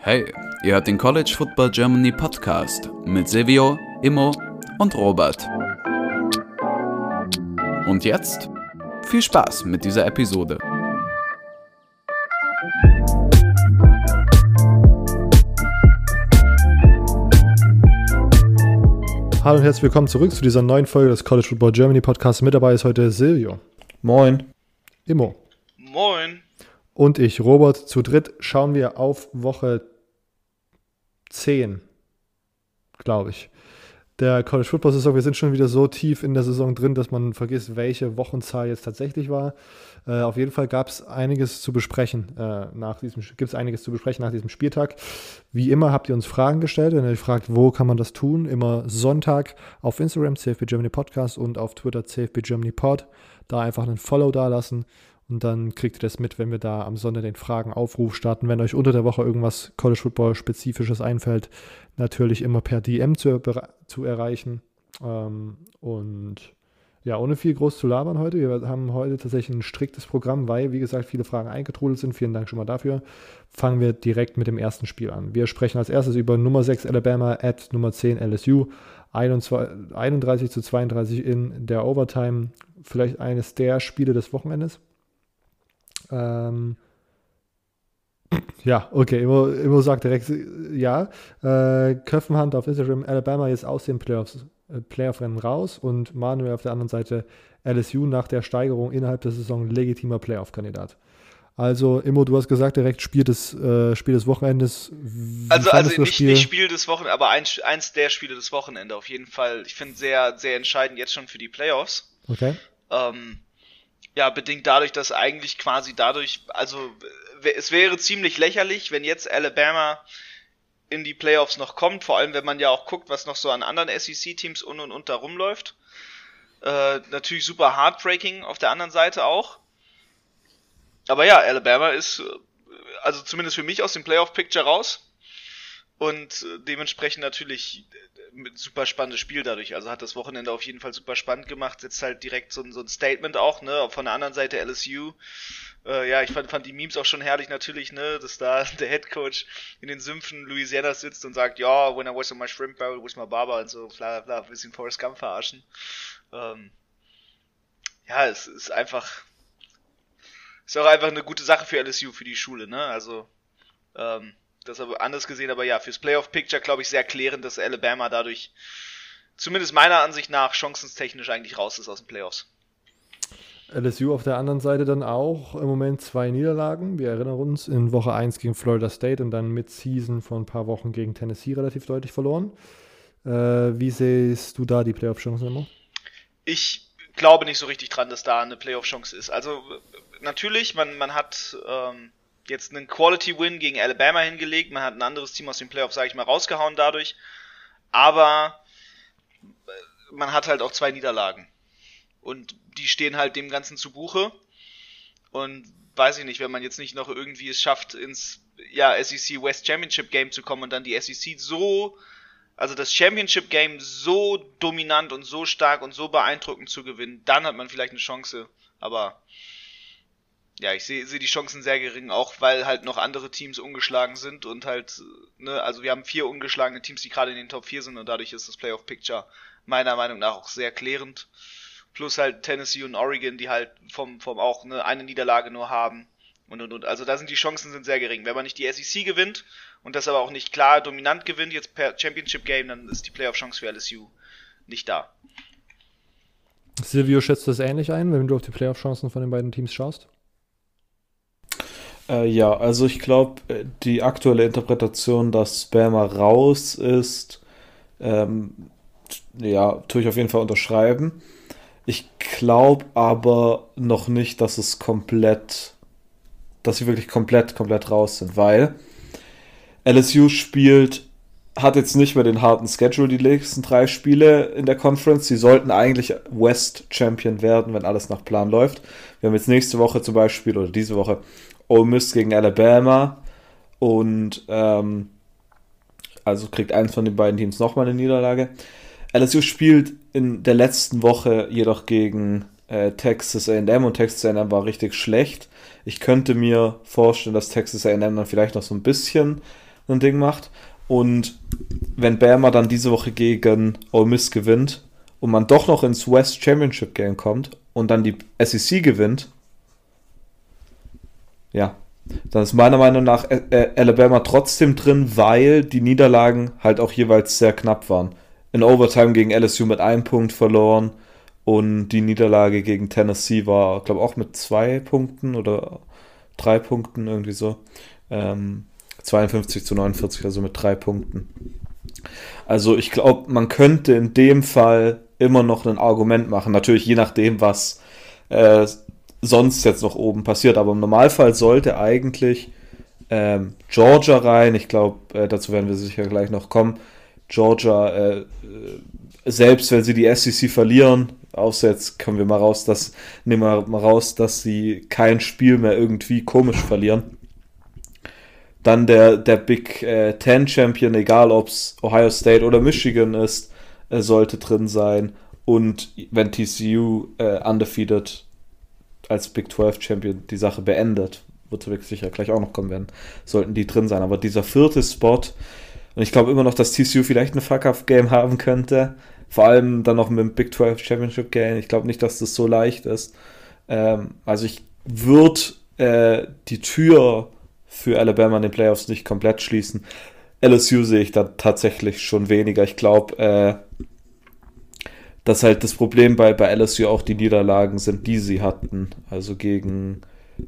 Hey, ihr hört den College Football Germany Podcast mit Silvio, Immo und Robert. Und jetzt viel Spaß mit dieser Episode. Hallo und herzlich willkommen zurück zu dieser neuen Folge des College Football Germany Podcasts. Mit dabei ist heute Silvio. Moin. Immo. Moin. Und ich, Robert. Zu dritt schauen wir auf Woche 10, glaube ich. Der College Football Saison, wir sind schon wieder so tief in der Saison drin, dass man vergisst, welche Wochenzahl jetzt tatsächlich war. Äh, auf jeden Fall gab es einiges zu besprechen äh, nach diesem, gibt es einiges zu besprechen nach diesem Spieltag. Wie immer habt ihr uns Fragen gestellt. Wenn ihr euch fragt, wo kann man das tun? Immer Sonntag auf Instagram, CFB Germany Podcast und auf Twitter, CFB Germany Pod. Da einfach einen Follow da lassen und dann kriegt ihr das mit, wenn wir da am Sonntag den Fragenaufruf starten. Wenn euch unter der Woche irgendwas College Football Spezifisches einfällt, natürlich immer per DM zu, zu erreichen. Ähm, und ja, ohne viel groß zu labern heute. Wir haben heute tatsächlich ein striktes Programm, weil, wie gesagt, viele Fragen eingetrudelt sind. Vielen Dank schon mal dafür. Fangen wir direkt mit dem ersten Spiel an. Wir sprechen als erstes über Nummer 6 Alabama at Nummer 10 LSU. 31 zu 32 in der Overtime. Vielleicht eines der Spiele des Wochenendes. Ähm, ja, okay, Immo, Immo sagt direkt ja. Äh, Köffenhand auf Instagram, Alabama jetzt aus den Playoffs, äh, Playoff-Rennen raus und Manuel auf der anderen Seite LSU nach der Steigerung innerhalb der Saison legitimer Playoff-Kandidat. Also, Immo, du hast gesagt, direkt Spiel des, äh, Spiel des Wochenendes. Wie also, also nicht Spiel? nicht Spiel des Wochenendes, aber eins, eins der Spiele des Wochenendes auf jeden Fall. Ich finde sehr, sehr entscheidend jetzt schon für die Playoffs. Okay. Ähm, ja, bedingt dadurch, dass eigentlich quasi dadurch, also es wäre ziemlich lächerlich, wenn jetzt Alabama in die Playoffs noch kommt, vor allem wenn man ja auch guckt, was noch so an anderen SEC-Teams un und unter rumläuft. Äh, natürlich super heartbreaking auf der anderen Seite auch. Aber ja, Alabama ist also zumindest für mich aus dem Playoff-Picture raus. Und äh, dementsprechend natürlich mit super spannendes Spiel dadurch. Also hat das Wochenende auf jeden Fall super spannend gemacht. Jetzt halt direkt so ein, so ein Statement auch, ne? Von der anderen Seite LSU. Äh, ja, ich fand, fand die Memes auch schon herrlich natürlich, ne? Dass da der Head Coach in den Sümpfen Louisiana sitzt und sagt, ja, when I was on my shrimp barrel with my barber und so, bla bla, bla, bisschen Forrest Gump verarschen. Ähm, ja, es ist einfach, ist auch einfach eine gute Sache für LSU, für die Schule, ne? Also, ähm, das aber anders gesehen, aber ja, fürs Playoff-Picture glaube ich sehr klärend, dass Alabama dadurch, zumindest meiner Ansicht nach, chancentechnisch eigentlich raus ist aus den Playoffs. LSU auf der anderen Seite dann auch im Moment zwei Niederlagen. Wir erinnern uns in Woche 1 gegen Florida State und dann mit Season vor ein paar Wochen gegen Tennessee relativ deutlich verloren. Äh, wie siehst du da die Playoff-Chancen immer? Ich glaube nicht so richtig dran, dass da eine Playoff-Chance ist. Also natürlich, man, man hat ähm, jetzt einen Quality Win gegen Alabama hingelegt. Man hat ein anderes Team aus den Playoffs, sage ich mal, rausgehauen dadurch. Aber man hat halt auch zwei Niederlagen. Und die stehen halt dem Ganzen zu Buche. Und weiß ich nicht, wenn man jetzt nicht noch irgendwie es schafft, ins ja, SEC West Championship Game zu kommen und dann die SEC so, also das Championship Game so dominant und so stark und so beeindruckend zu gewinnen, dann hat man vielleicht eine Chance. Aber ja, ich sehe seh die Chancen sehr gering, auch weil halt noch andere Teams ungeschlagen sind und halt, ne, also wir haben vier ungeschlagene Teams, die gerade in den Top 4 sind und dadurch ist das Playoff Picture meiner Meinung nach auch sehr klärend. Plus halt Tennessee und Oregon, die halt vom, vom auch ne, eine Niederlage nur haben. Und, und, und. Also da sind die Chancen sind sehr gering. Wenn man nicht die SEC gewinnt und das aber auch nicht klar dominant gewinnt, jetzt per Championship Game, dann ist die Playoff-Chance für LSU nicht da. Silvio schätzt das ähnlich ein, wenn du auf die Playoff-Chancen von den beiden Teams schaust? Äh, ja, also ich glaube, äh, die aktuelle Interpretation, dass Spammer raus ist, ähm, ja, tue ich auf jeden Fall unterschreiben. Ich glaube aber noch nicht, dass es komplett, dass sie wirklich komplett, komplett raus sind, weil LSU spielt, hat jetzt nicht mehr den harten Schedule die nächsten drei Spiele in der Conference. Sie sollten eigentlich West Champion werden, wenn alles nach Plan läuft. Wir haben jetzt nächste Woche zum Beispiel oder diese Woche Ole Miss gegen Alabama und ähm, also kriegt eins von den beiden Teams nochmal eine Niederlage. LSU spielt in der letzten Woche jedoch gegen äh, Texas AM und Texas AM war richtig schlecht. Ich könnte mir vorstellen, dass Texas AM dann vielleicht noch so ein bisschen ein Ding macht. Und wenn Bama dann diese Woche gegen Ole Miss gewinnt und man doch noch ins West Championship Game kommt und dann die SEC gewinnt, ja, dann ist meiner Meinung nach Alabama trotzdem drin, weil die Niederlagen halt auch jeweils sehr knapp waren. In Overtime gegen LSU mit einem Punkt verloren und die Niederlage gegen Tennessee war, glaube ich, auch mit zwei Punkten oder drei Punkten irgendwie so. Ähm, 52 zu 49, also mit drei Punkten. Also ich glaube, man könnte in dem Fall immer noch ein Argument machen. Natürlich je nachdem, was äh, sonst jetzt noch oben passiert. Aber im Normalfall sollte eigentlich ähm, Georgia rein. Ich glaube, äh, dazu werden wir sicher gleich noch kommen. Georgia, äh, selbst wenn sie die SEC verlieren, außer jetzt kommen wir mal raus, dass, nehmen wir mal raus, dass sie kein Spiel mehr irgendwie komisch verlieren. Dann der, der Big äh, Ten Champion, egal ob es Ohio State oder Michigan ist, äh, sollte drin sein. Und wenn TCU äh, undefeated als Big 12 Champion die Sache beendet, wird wirklich sicher gleich auch noch kommen werden, sollten die drin sein. Aber dieser vierte Spot, und ich glaube immer noch, dass TCU vielleicht eine Fuck-Up-Game haben könnte, vor allem dann noch mit dem Big 12 Championship Game. Ich glaube nicht, dass das so leicht ist. Ähm, also ich würde äh, die Tür für Alabama in den Playoffs nicht komplett schließen. LSU sehe ich da tatsächlich schon weniger. Ich glaube, äh, dass halt das Problem bei, bei LSU auch die Niederlagen sind, die sie hatten. Also gegen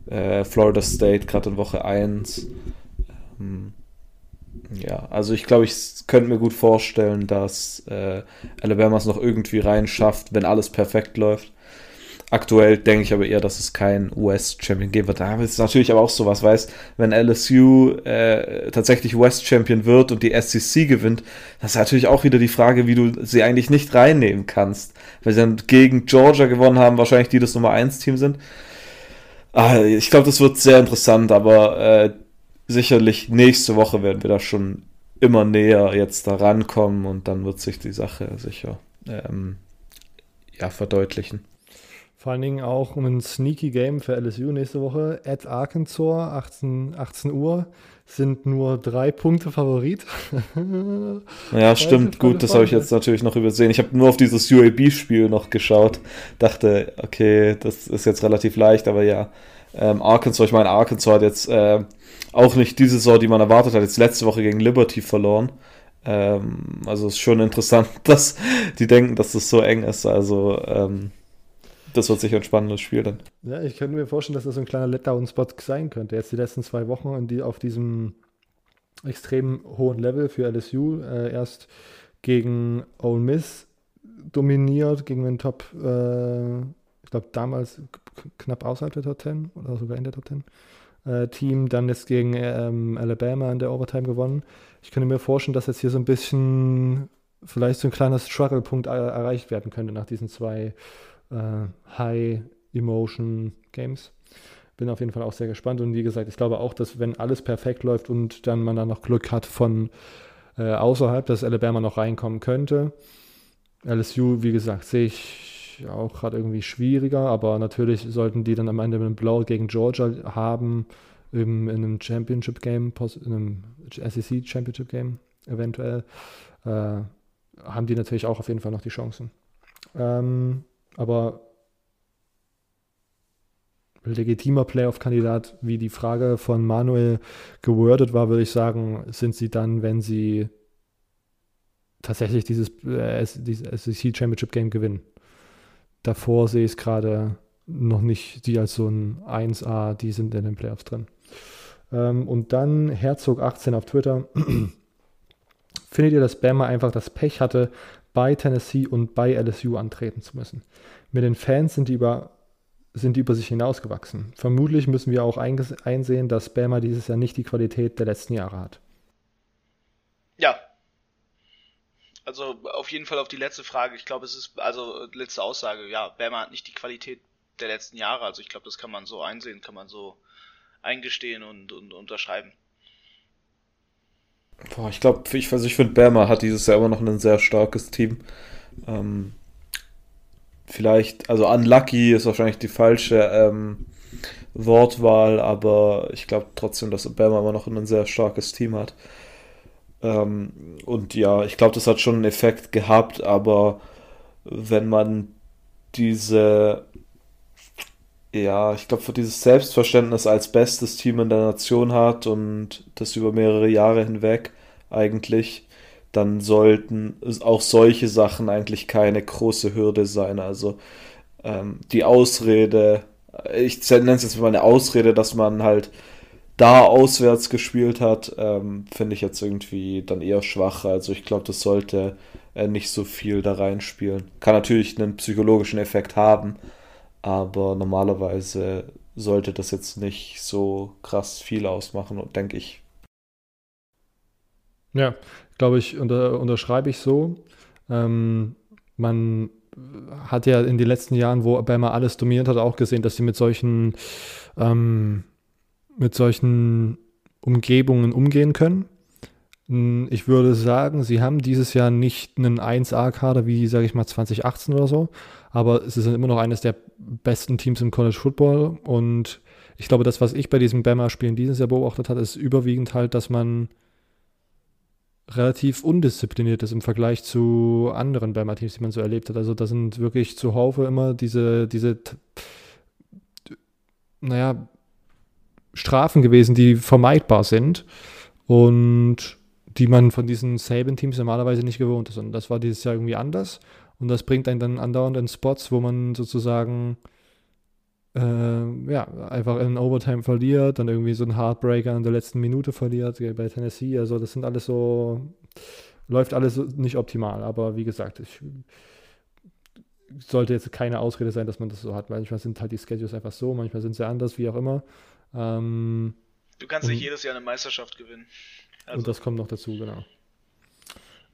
äh, Florida State, gerade in Woche 1. Ähm, ja, also ich glaube, ich könnte mir gut vorstellen, dass äh, Alabama es noch irgendwie reinschafft, wenn alles perfekt läuft. Aktuell denke ich aber eher, dass es kein US-Champion geben wird. Da ist natürlich aber auch sowas, weißt wenn LSU äh, tatsächlich West-Champion wird und die SEC gewinnt, das ist natürlich auch wieder die Frage, wie du sie eigentlich nicht reinnehmen kannst. Weil sie dann gegen Georgia gewonnen haben, wahrscheinlich die das Nummer 1-Team sind. Ah, ich glaube, das wird sehr interessant, aber äh, sicherlich nächste Woche werden wir da schon immer näher jetzt da rankommen und dann wird sich die Sache sicher ähm, ja, verdeutlichen. Vor allen Dingen auch um ein Sneaky Game für LSU nächste Woche. At Arkansas, 18, 18 Uhr, sind nur drei Punkte Favorit. ja, stimmt. Gut, das habe ich jetzt natürlich noch übersehen. Ich habe nur auf dieses UAB-Spiel noch geschaut. Dachte, okay, das ist jetzt relativ leicht, aber ja. Ähm, Arkansas, ich meine, Arkansas hat jetzt äh, auch nicht diese Saison, die man erwartet hat, jetzt letzte Woche gegen Liberty verloren. Ähm, also ist schon interessant, dass die denken, dass das so eng ist. Also ähm, das wird sicher ein spannendes Spiel dann. Ja, ich könnte mir vorstellen, dass das so ein kleiner Letdown-Spot sein könnte. Jetzt die letzten zwei Wochen die, auf diesem extrem hohen Level für LSU. Äh, erst gegen Ole Miss dominiert, gegen den Top, äh, ich glaube damals knapp außerhalb der Top 10 oder sogar in der Top 10. Äh, Team, dann jetzt gegen ähm, Alabama in der Overtime gewonnen. Ich könnte mir vorstellen, dass jetzt hier so ein bisschen vielleicht so ein kleiner Struggle-Punkt erreicht werden könnte nach diesen zwei äh, High-Emotion-Games. Bin auf jeden Fall auch sehr gespannt und wie gesagt, ich glaube auch, dass wenn alles perfekt läuft und dann man dann noch Glück hat von äh, außerhalb, dass Alabama noch reinkommen könnte. LSU, wie gesagt, sehe ich auch gerade irgendwie schwieriger, aber natürlich sollten die dann am Ende einen Blow gegen Georgia haben, in, in einem Championship Game, in einem SEC Championship Game eventuell, äh, haben die natürlich auch auf jeden Fall noch die Chancen. Ähm, aber legitimer Playoff-Kandidat, wie die Frage von Manuel gewordet war, würde ich sagen, sind sie dann, wenn sie tatsächlich dieses, äh, SEC Championship Game gewinnen. Davor sehe ich es gerade noch nicht, die als so ein 1A, die sind in den Playoffs drin. Ähm, und dann Herzog 18 auf Twitter. Findet ihr, dass Bama einfach das Pech hatte, bei Tennessee und bei LSU antreten zu müssen. Mit den Fans sind die über, sind die über sich hinausgewachsen. Vermutlich müssen wir auch einsehen, dass Bama dieses Jahr nicht die Qualität der letzten Jahre hat. Ja. Also auf jeden Fall auf die letzte Frage. Ich glaube, es ist, also letzte Aussage, ja, Bama hat nicht die Qualität der letzten Jahre. Also ich glaube, das kann man so einsehen, kann man so eingestehen und, und unterschreiben. Boah, ich glaube, ich, ich finde, Bama hat dieses Jahr immer noch ein sehr starkes Team. Ähm, vielleicht, also unlucky ist wahrscheinlich die falsche ähm, Wortwahl, aber ich glaube trotzdem, dass Obama immer noch ein sehr starkes Team hat. Ähm, und ja, ich glaube, das hat schon einen Effekt gehabt, aber wenn man diese, ja, ich glaube, für dieses Selbstverständnis als bestes Team in der Nation hat und das über mehrere Jahre hinweg eigentlich, dann sollten auch solche Sachen eigentlich keine große Hürde sein. Also ähm, die Ausrede, ich nenne es jetzt mal eine Ausrede, dass man halt da auswärts gespielt hat, ähm, finde ich jetzt irgendwie dann eher schwach. Also ich glaube, das sollte äh, nicht so viel da reinspielen. Kann natürlich einen psychologischen Effekt haben, aber normalerweise sollte das jetzt nicht so krass viel ausmachen, denke ich. Ja, glaube ich, unter, unterschreibe ich so. Ähm, man hat ja in den letzten Jahren, wo Alabama alles dominiert hat, auch gesehen, dass sie mit solchen ähm, mit solchen Umgebungen umgehen können. Hm, ich würde sagen, sie haben dieses Jahr nicht einen 1A-Kader wie, sage ich mal, 2018 oder so, aber es ist immer noch eines der besten Teams im College Football und ich glaube, das, was ich bei diesem Bama-Spielen dieses Jahr beobachtet habe, ist überwiegend halt, dass man relativ undiszipliniert ist im Vergleich zu anderen Bama-Teams, die man so erlebt hat. Also da sind wirklich zuhaufe immer diese, diese, naja, Strafen gewesen, die vermeidbar sind und die man von diesen Saban-Teams normalerweise nicht gewohnt ist. Und das war dieses Jahr irgendwie anders. Und das bringt einen dann andauernd in Spots, wo man sozusagen äh, ja, einfach in Overtime verliert, dann irgendwie so einen Heartbreaker in der letzten Minute verliert bei Tennessee. Also das sind alles so, läuft alles nicht optimal. Aber wie gesagt, ich sollte jetzt keine Ausrede sein, dass man das so hat. Manchmal sind halt die Schedules einfach so, manchmal sind sie anders, wie auch immer. Ähm, du kannst nicht jedes Jahr eine Meisterschaft gewinnen. Also, und das kommt noch dazu, genau.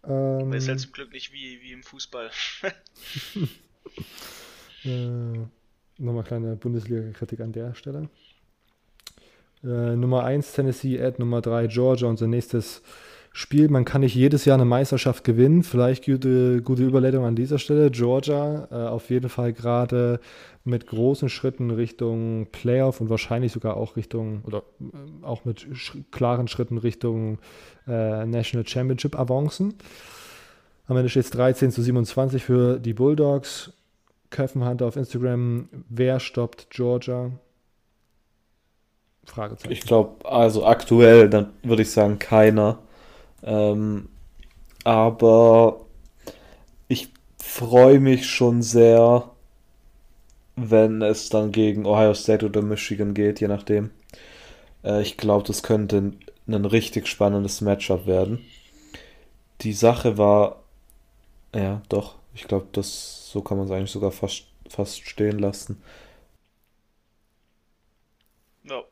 Ähm, ist halt zum Glück nicht wie, wie im Fußball. äh, nochmal kleine Bundesliga-Kritik an der Stelle. Äh, Nummer 1 Tennessee at Nummer 3 Georgia. Unser nächstes Spiel. Man kann nicht jedes Jahr eine Meisterschaft gewinnen. Vielleicht gute, gute Überleitung an dieser Stelle. Georgia äh, auf jeden Fall gerade mit großen Schritten Richtung Playoff und wahrscheinlich sogar auch Richtung oder äh, auch mit sch klaren Schritten Richtung äh, National Championship avancen. Am Ende steht es 13 zu 27 für die Bulldogs. Köffenhunter auf Instagram. Wer stoppt Georgia? Fragezeichen. Ich glaube, also aktuell, dann würde ich sagen, keiner. Ähm, aber ich freue mich schon sehr, wenn es dann gegen Ohio State oder Michigan geht, je nachdem. Äh, ich glaube, das könnte ein richtig spannendes Matchup werden. Die Sache war, ja, doch, ich glaube, das so kann man es eigentlich sogar fast, fast stehen lassen. No.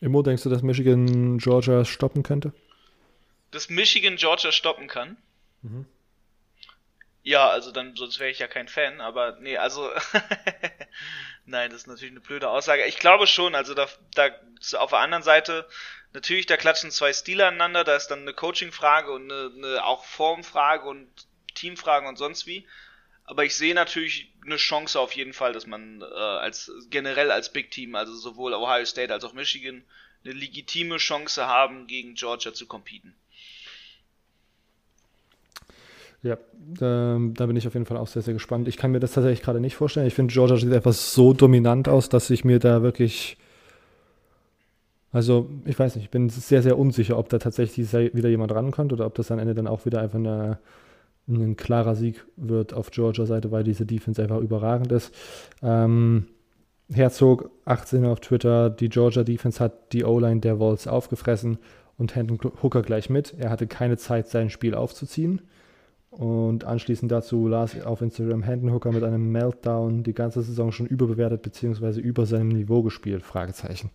Immo, denkst du, dass Michigan Georgia stoppen könnte? dass Michigan Georgia stoppen kann. Mhm. Ja, also dann, sonst wäre ich ja kein Fan, aber nee, also nein, das ist natürlich eine blöde Aussage. Ich glaube schon, also da, da auf der anderen Seite, natürlich, da klatschen zwei Stile aneinander, da ist dann eine Coaching-Frage und eine, eine auch Formfrage und Teamfragen und sonst wie. Aber ich sehe natürlich eine Chance auf jeden Fall, dass man äh, als generell als Big Team, also sowohl Ohio State als auch Michigan, eine legitime Chance haben, gegen Georgia zu competen. Ja, da, da, bin ich auf jeden Fall auch sehr, sehr gespannt. Ich kann mir das tatsächlich gerade nicht vorstellen. Ich finde, Georgia sieht etwas so dominant aus, dass ich mir da wirklich. Also, ich weiß nicht, ich bin sehr, sehr unsicher, ob da tatsächlich wieder jemand rankommt oder ob das am Ende dann auch wieder einfach eine, ein klarer Sieg wird auf Georgia-Seite, weil diese Defense einfach überragend ist. Ähm, Herzog, 18 auf Twitter, die Georgia Defense hat die O-Line der Wolves aufgefressen und Hendon Hooker gleich mit. Er hatte keine Zeit, sein Spiel aufzuziehen. Und anschließend dazu las auf Instagram Hendon Hooker mit einem Meltdown die ganze Saison schon überbewertet bzw. über seinem Niveau gespielt? Fragezeichen.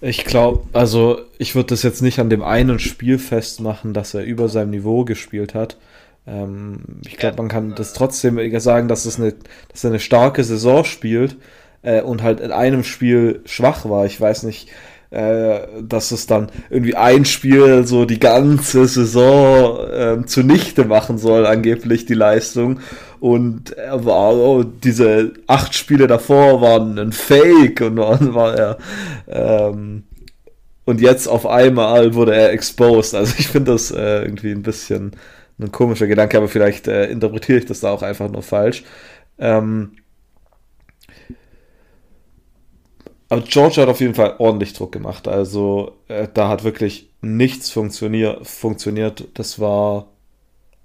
Ich glaube, also ich würde das jetzt nicht an dem einen Spiel festmachen, dass er über seinem Niveau gespielt hat. Ähm, ich glaube, man kann das trotzdem sagen, dass, es eine, dass er eine starke Saison spielt äh, und halt in einem Spiel schwach war. Ich weiß nicht, äh, dass es dann irgendwie ein Spiel so die ganze Saison äh, zunichte machen soll, angeblich die Leistung. und er war, oh, diese acht Spiele davor waren ein Fake und dann war er, ähm, und jetzt auf einmal wurde er exposed. Also ich finde das äh, irgendwie ein bisschen ein komischer Gedanke, aber vielleicht äh, interpretiere ich das da auch einfach nur falsch. Ähm, aber George hat auf jeden Fall ordentlich Druck gemacht. Also äh, da hat wirklich nichts funktionier funktioniert. Das war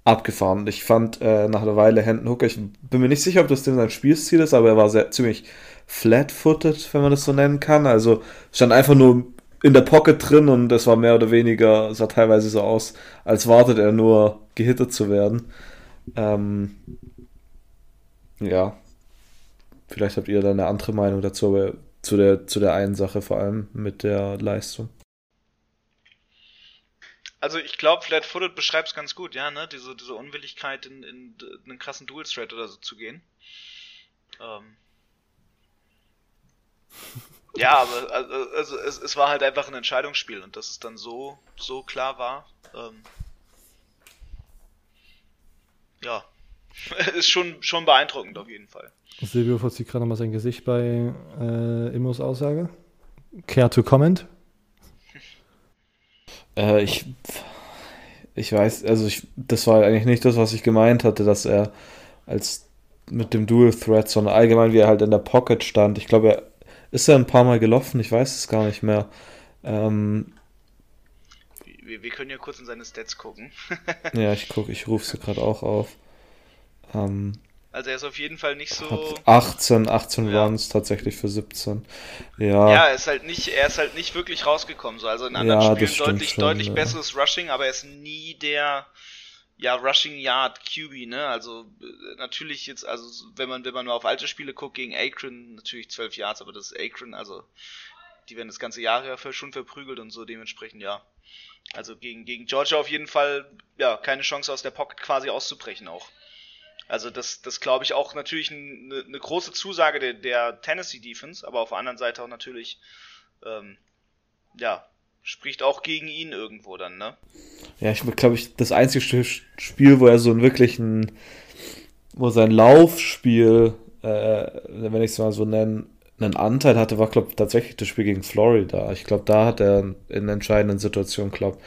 abgefahren. Ich fand äh, nach einer Weile Hendon Hooker, ich bin mir nicht sicher, ob das denn sein Spielstil ist, aber er war sehr ziemlich flat-footed, wenn man das so nennen kann. Also stand einfach nur in der Pocket drin und das war mehr oder weniger, sah teilweise so aus, als wartet er nur gehittet zu werden. Ähm, ja, vielleicht habt ihr da eine andere Meinung dazu, aber zu der, zu der einen Sache vor allem mit der Leistung. Also ich glaube, Flat Footed beschreibt es ganz gut, ja, ne? Diese, diese Unwilligkeit in, in, in einen krassen Dual Thread oder so zu gehen. Ähm. Ja, aber also, also es, es war halt einfach ein Entscheidungsspiel und dass es dann so, so klar war, ähm, ja, ist schon, schon beeindruckend auf jeden Fall. Silvio verzieht gerade nochmal sein Gesicht bei äh, Immos Aussage. Care to comment? Äh, ich, ich weiß, also ich, das war eigentlich nicht das, was ich gemeint hatte, dass er als mit dem Dual Threat, sondern allgemein, wie er halt in der Pocket stand. Ich glaube, er ist er ein paar Mal gelaufen, ich weiß es gar nicht mehr. Ähm, wir, wir, können ja kurz in seine Stats gucken. ja, ich gucke, ich rufe sie gerade auch auf. Ähm, also er ist auf jeden Fall nicht so. 18, 18 ja. Runs tatsächlich für 17. Ja. Ja, er ist halt nicht, er ist halt nicht wirklich rausgekommen. So. Also in anderen ja, Spielen deutlich, schon, deutlich ja. besseres Rushing, aber er ist nie der ja, Rushing Yard QB, ne? Also äh, natürlich jetzt, also wenn man, wenn man nur auf alte Spiele guckt, gegen Akron natürlich 12 Yards, aber das ist Akron, also die werden das ganze Jahr ja schon verprügelt und so dementsprechend, ja. Also gegen, gegen Georgia auf jeden Fall, ja, keine Chance aus der Pocket quasi auszubrechen auch. Also das, das glaube ich auch natürlich eine, eine große Zusage der, der Tennessee Defense, aber auf der anderen Seite auch natürlich, ähm, ja, spricht auch gegen ihn irgendwo dann, ne? Ja, ich glaube, ich, das einzige Spiel, wo er so einen wirklichen, wo sein Laufspiel, äh, wenn ich es mal so nenne, einen Anteil hatte, war, glaube ich, tatsächlich das Spiel gegen Florida. Ich glaube, da hat er in entscheidenden Situationen, glaube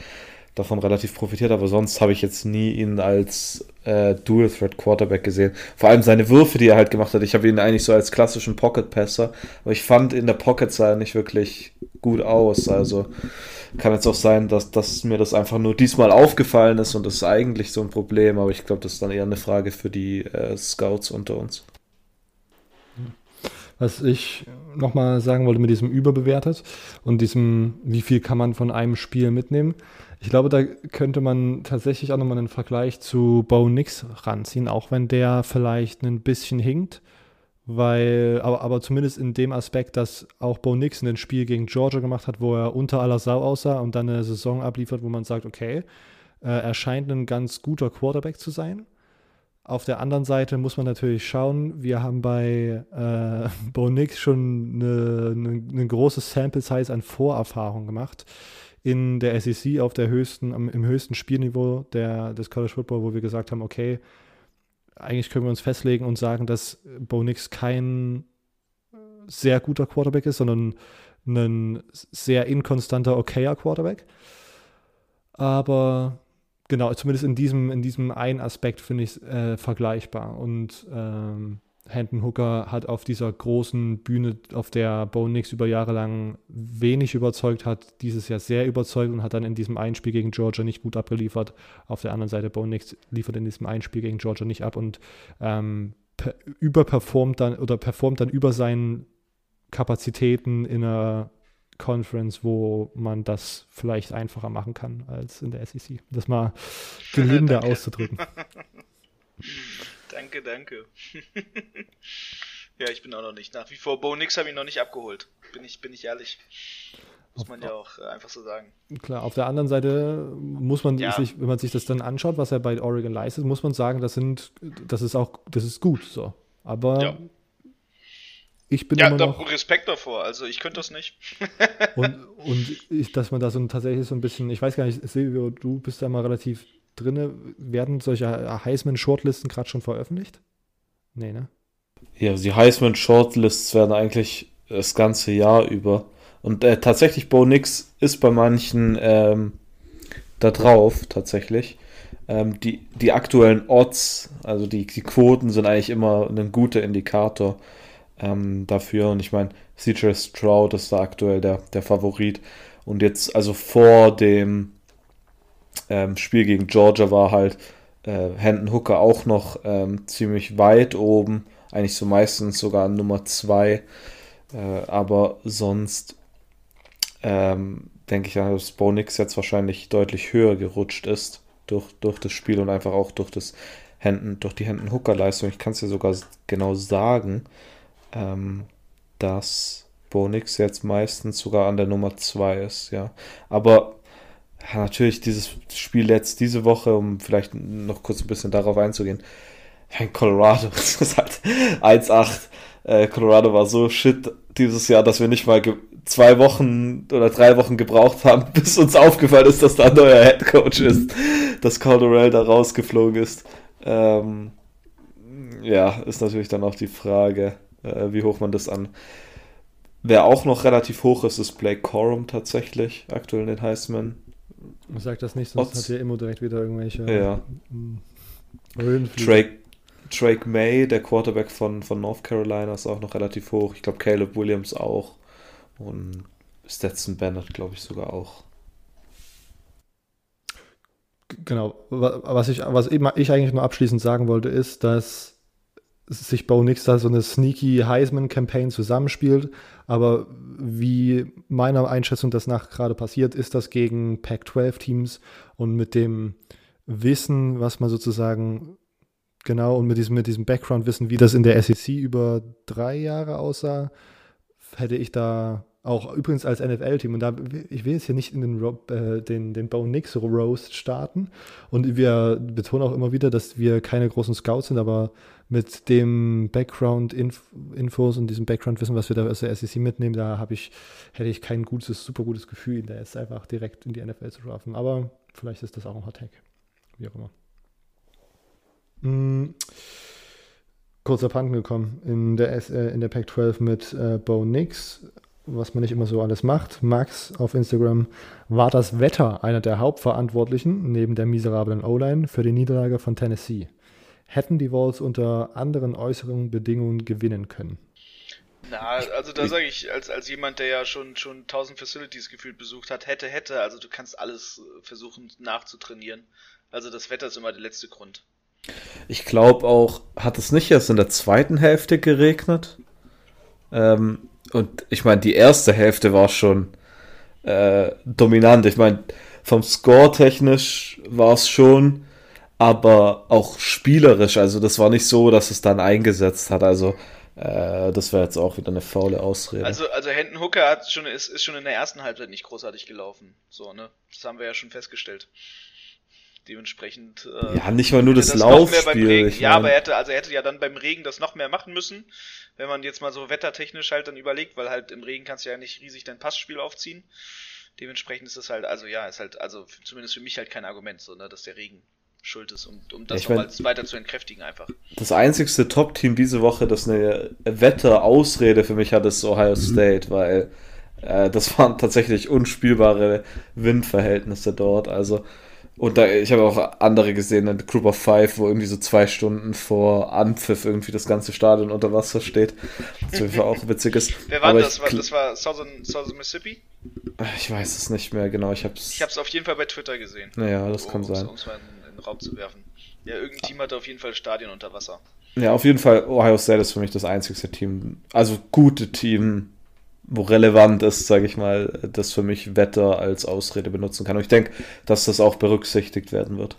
davon relativ profitiert, aber sonst habe ich jetzt nie ihn als äh, Dual Threat Quarterback gesehen. Vor allem seine Würfe, die er halt gemacht hat. Ich habe ihn eigentlich so als klassischen Pocket Passer, aber ich fand in der Pocket sah er nicht wirklich gut aus. Also kann jetzt auch sein, dass, dass mir das einfach nur diesmal aufgefallen ist und das ist eigentlich so ein Problem, aber ich glaube, das ist dann eher eine Frage für die äh, Scouts unter uns. Was ich nochmal sagen wollte mit diesem überbewertet und diesem, wie viel kann man von einem Spiel mitnehmen. Ich glaube, da könnte man tatsächlich auch nochmal einen Vergleich zu Bo Nix ranziehen, auch wenn der vielleicht ein bisschen hinkt. Weil, aber, aber zumindest in dem Aspekt, dass auch Bo Nix ein Spiel gegen Georgia gemacht hat, wo er unter aller Sau aussah und dann eine Saison abliefert, wo man sagt, okay, äh, er scheint ein ganz guter Quarterback zu sein. Auf der anderen Seite muss man natürlich schauen, wir haben bei äh, Bo Nix schon eine, eine, eine große Sample Size an Vorerfahrung gemacht in der SEC auf der höchsten, im höchsten Spielniveau der, des College Football, wo wir gesagt haben, okay, eigentlich können wir uns festlegen und sagen, dass Bo Nix kein sehr guter Quarterback ist, sondern ein sehr inkonstanter, okayer Quarterback. Aber genau, zumindest in diesem, in diesem einen Aspekt finde ich es äh, vergleichbar. Und ähm, Hendon Hooker hat auf dieser großen Bühne, auf der Bo Nix über Jahre lang wenig überzeugt hat, dieses Jahr sehr überzeugt und hat dann in diesem Einspiel gegen Georgia nicht gut abgeliefert. Auf der anderen Seite, Bo Nix liefert in diesem Einspiel gegen Georgia nicht ab und ähm, überperformt dann oder performt dann über seinen Kapazitäten in einer Conference, wo man das vielleicht einfacher machen kann als in der SEC. Das mal gelinde auszudrücken. Danke, danke. ja, ich bin auch noch nicht. Nach wie vor, Bo Nix habe ich noch nicht abgeholt. Bin ich, bin ich ehrlich. Muss man ja auch äh, einfach so sagen. Klar, auf der anderen Seite muss man ja. sich, wenn man sich das dann anschaut, was er bei Oregon leistet, muss man sagen, das sind, das ist auch, das ist gut so. Aber ja. ich bin ja, immer noch, Respekt davor, also ich könnte das nicht. und und ich, dass man da so tatsächlich so ein bisschen, ich weiß gar nicht, Silvio, du bist da mal relativ drinne. Werden solche Heisman-Shortlisten gerade schon veröffentlicht? Nee, ne? Ja, die Heisman Shortlists werden eigentlich das ganze Jahr über. Und äh, tatsächlich, Bo Nix ist bei manchen ähm, da drauf, tatsächlich. Ähm, die, die aktuellen Odds, also die, die Quoten sind eigentlich immer ein guter Indikator ähm, dafür. Und ich meine, CJ Stroud ist da aktuell der, der Favorit. Und jetzt, also vor dem ähm, Spiel gegen Georgia war halt äh, Hendon Hooker auch noch ähm, ziemlich weit oben. Eigentlich so meistens sogar Nummer 2. Äh, aber sonst ähm, denke ich, dass Bo Nix jetzt wahrscheinlich deutlich höher gerutscht ist durch, durch das Spiel und einfach auch durch das Händen, durch die Händen-Hooker-Leistung. Ich kann es dir sogar genau sagen, ähm, dass Bonix jetzt meistens sogar an der Nummer 2 ist, ja. Aber ja, natürlich dieses Spiel jetzt diese Woche, um vielleicht noch kurz ein bisschen darauf einzugehen. Colorado das ist halt 1-8. Äh, Colorado war so shit dieses Jahr, dass wir nicht mal zwei Wochen oder drei Wochen gebraucht haben, bis uns aufgefallen ist, dass da ein neuer Head Coach ist, dass Calderell da rausgeflogen ist. Ähm, ja, ist natürlich dann auch die Frage, äh, wie hoch man das an. Wer auch noch relativ hoch ist, ist Blake Corum tatsächlich, aktuell in den Heisman. Sag das nicht, sonst Odds. hat ja immer direkt wieder irgendwelche ja. Drake, Drake May, der Quarterback von, von North Carolina, ist auch noch relativ hoch. Ich glaube, Caleb Williams auch. Und Stetson Bennett, glaube ich, sogar auch. Genau. Was ich, was ich eigentlich nur abschließend sagen wollte, ist, dass sich Bo Nix da so eine sneaky Heisman-Campaign zusammenspielt. Aber wie meiner Einschätzung das nach gerade passiert, ist das gegen Pac-12-Teams und mit dem Wissen, was man sozusagen genau und mit diesem, mit diesem Background-Wissen, wie das in der SEC über drei Jahre aussah, hätte ich da auch übrigens als NFL-Team, und da, ich will jetzt hier nicht in den, äh, den, den Bo Nix Roast starten. Und wir betonen auch immer wieder, dass wir keine großen Scouts sind, aber mit dem Background-Infos und diesem Background-Wissen, was wir da aus der SEC mitnehmen, da habe ich, hätte ich kein gutes, super gutes Gefühl, ihn da jetzt einfach direkt in die NFL zu schaffen. Aber vielleicht ist das auch ein Hot Tag. Wie auch immer. Mhm. Kurz abhanden gekommen in der, äh, in der Pac-12 mit äh, Bo Nix was man nicht immer so alles macht. Max auf Instagram war das Wetter einer der Hauptverantwortlichen neben der miserablen O-Line für die Niederlage von Tennessee. Hätten die Vols unter anderen äußeren Bedingungen gewinnen können? Na, also da sage ich, als, als jemand, der ja schon, schon 1000 Facilities gefühlt besucht hat, hätte, hätte, also du kannst alles versuchen nachzutrainieren. Also das Wetter ist immer der letzte Grund. Ich glaube auch, hat es nicht erst in der zweiten Hälfte geregnet? Ähm, und ich meine, die erste Hälfte war schon äh, dominant. Ich meine, vom Score technisch war es schon, aber auch spielerisch. Also das war nicht so, dass es dann eingesetzt hat. Also äh, das wäre jetzt auch wieder eine faule Ausrede. Also, also Hendon Hooker hat schon, ist, ist schon in der ersten Halbzeit nicht großartig gelaufen. So, ne? Das haben wir ja schon festgestellt. Dementsprechend. Äh, ja, nicht mal nur das, das Laufspiel. Ja, aber er hätte, also er hätte ja dann beim Regen das noch mehr machen müssen wenn man jetzt mal so wettertechnisch halt dann überlegt, weil halt im Regen kannst du ja nicht riesig dein Passspiel aufziehen. Dementsprechend ist das halt, also ja, ist halt, also zumindest für mich halt kein Argument, so, ne, dass der Regen schuld ist, um, um das ja, nochmal weiter zu entkräftigen einfach. Das einzigste Top-Team diese Woche, das eine Wetterausrede für mich hat, ist Ohio mhm. State, weil äh, das waren tatsächlich unspielbare Windverhältnisse dort. Also und da, ich habe auch andere gesehen, eine Group of Five, wo irgendwie so zwei Stunden vor Anpfiff irgendwie das ganze Stadion unter Wasser steht. Was auf jeden auch witzig ist. Wer war Aber das? Ich, das war Southern, Southern Mississippi? Ich weiß es nicht mehr genau. Ich habe es ich hab's auf jeden Fall bei Twitter gesehen. Naja, das um, kann sein. Um in, den Raum zu werfen. Ja, irgendein Team hatte auf jeden Fall Stadion unter Wasser. Ja, auf jeden Fall Ohio State ist für mich das einzigste Team, also gute Team, wo relevant ist, sage ich mal, das für mich Wetter als Ausrede benutzen kann. Und ich denke, dass das auch berücksichtigt werden wird.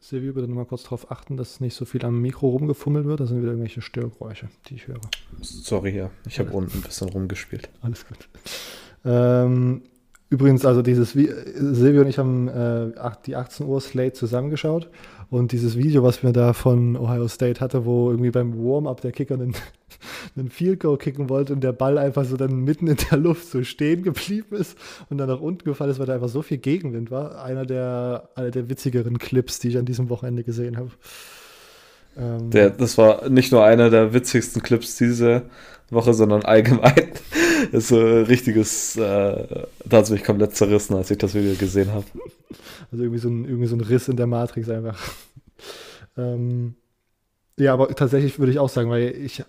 Silvio, bitte nochmal kurz darauf achten, dass nicht so viel am Mikro rumgefummelt wird. Das sind wieder irgendwelche Störgeräusche, die ich höre. Sorry, ja. Ich habe unten ein bisschen rumgespielt. Alles gut. Ähm, übrigens, also dieses, Silvio und ich haben äh, die 18 Uhr Slate zusammengeschaut und dieses Video, was wir da von Ohio State hatte, wo irgendwie beim Warm-up der Kicker einen, einen Field Goal kicken wollte und der Ball einfach so dann mitten in der Luft so stehen geblieben ist und dann nach unten gefallen ist, weil da einfach so viel Gegenwind war. Einer der, einer der witzigeren Clips, die ich an diesem Wochenende gesehen habe. Ähm, der, das war nicht nur einer der witzigsten Clips diese Woche, sondern allgemein. Ist so ein richtiges, äh, da hat es mich komplett zerrissen, als ich das Video gesehen habe. Also irgendwie so, ein, irgendwie so ein Riss in der Matrix einfach. ähm, ja, aber tatsächlich würde ich auch sagen, weil ich äh,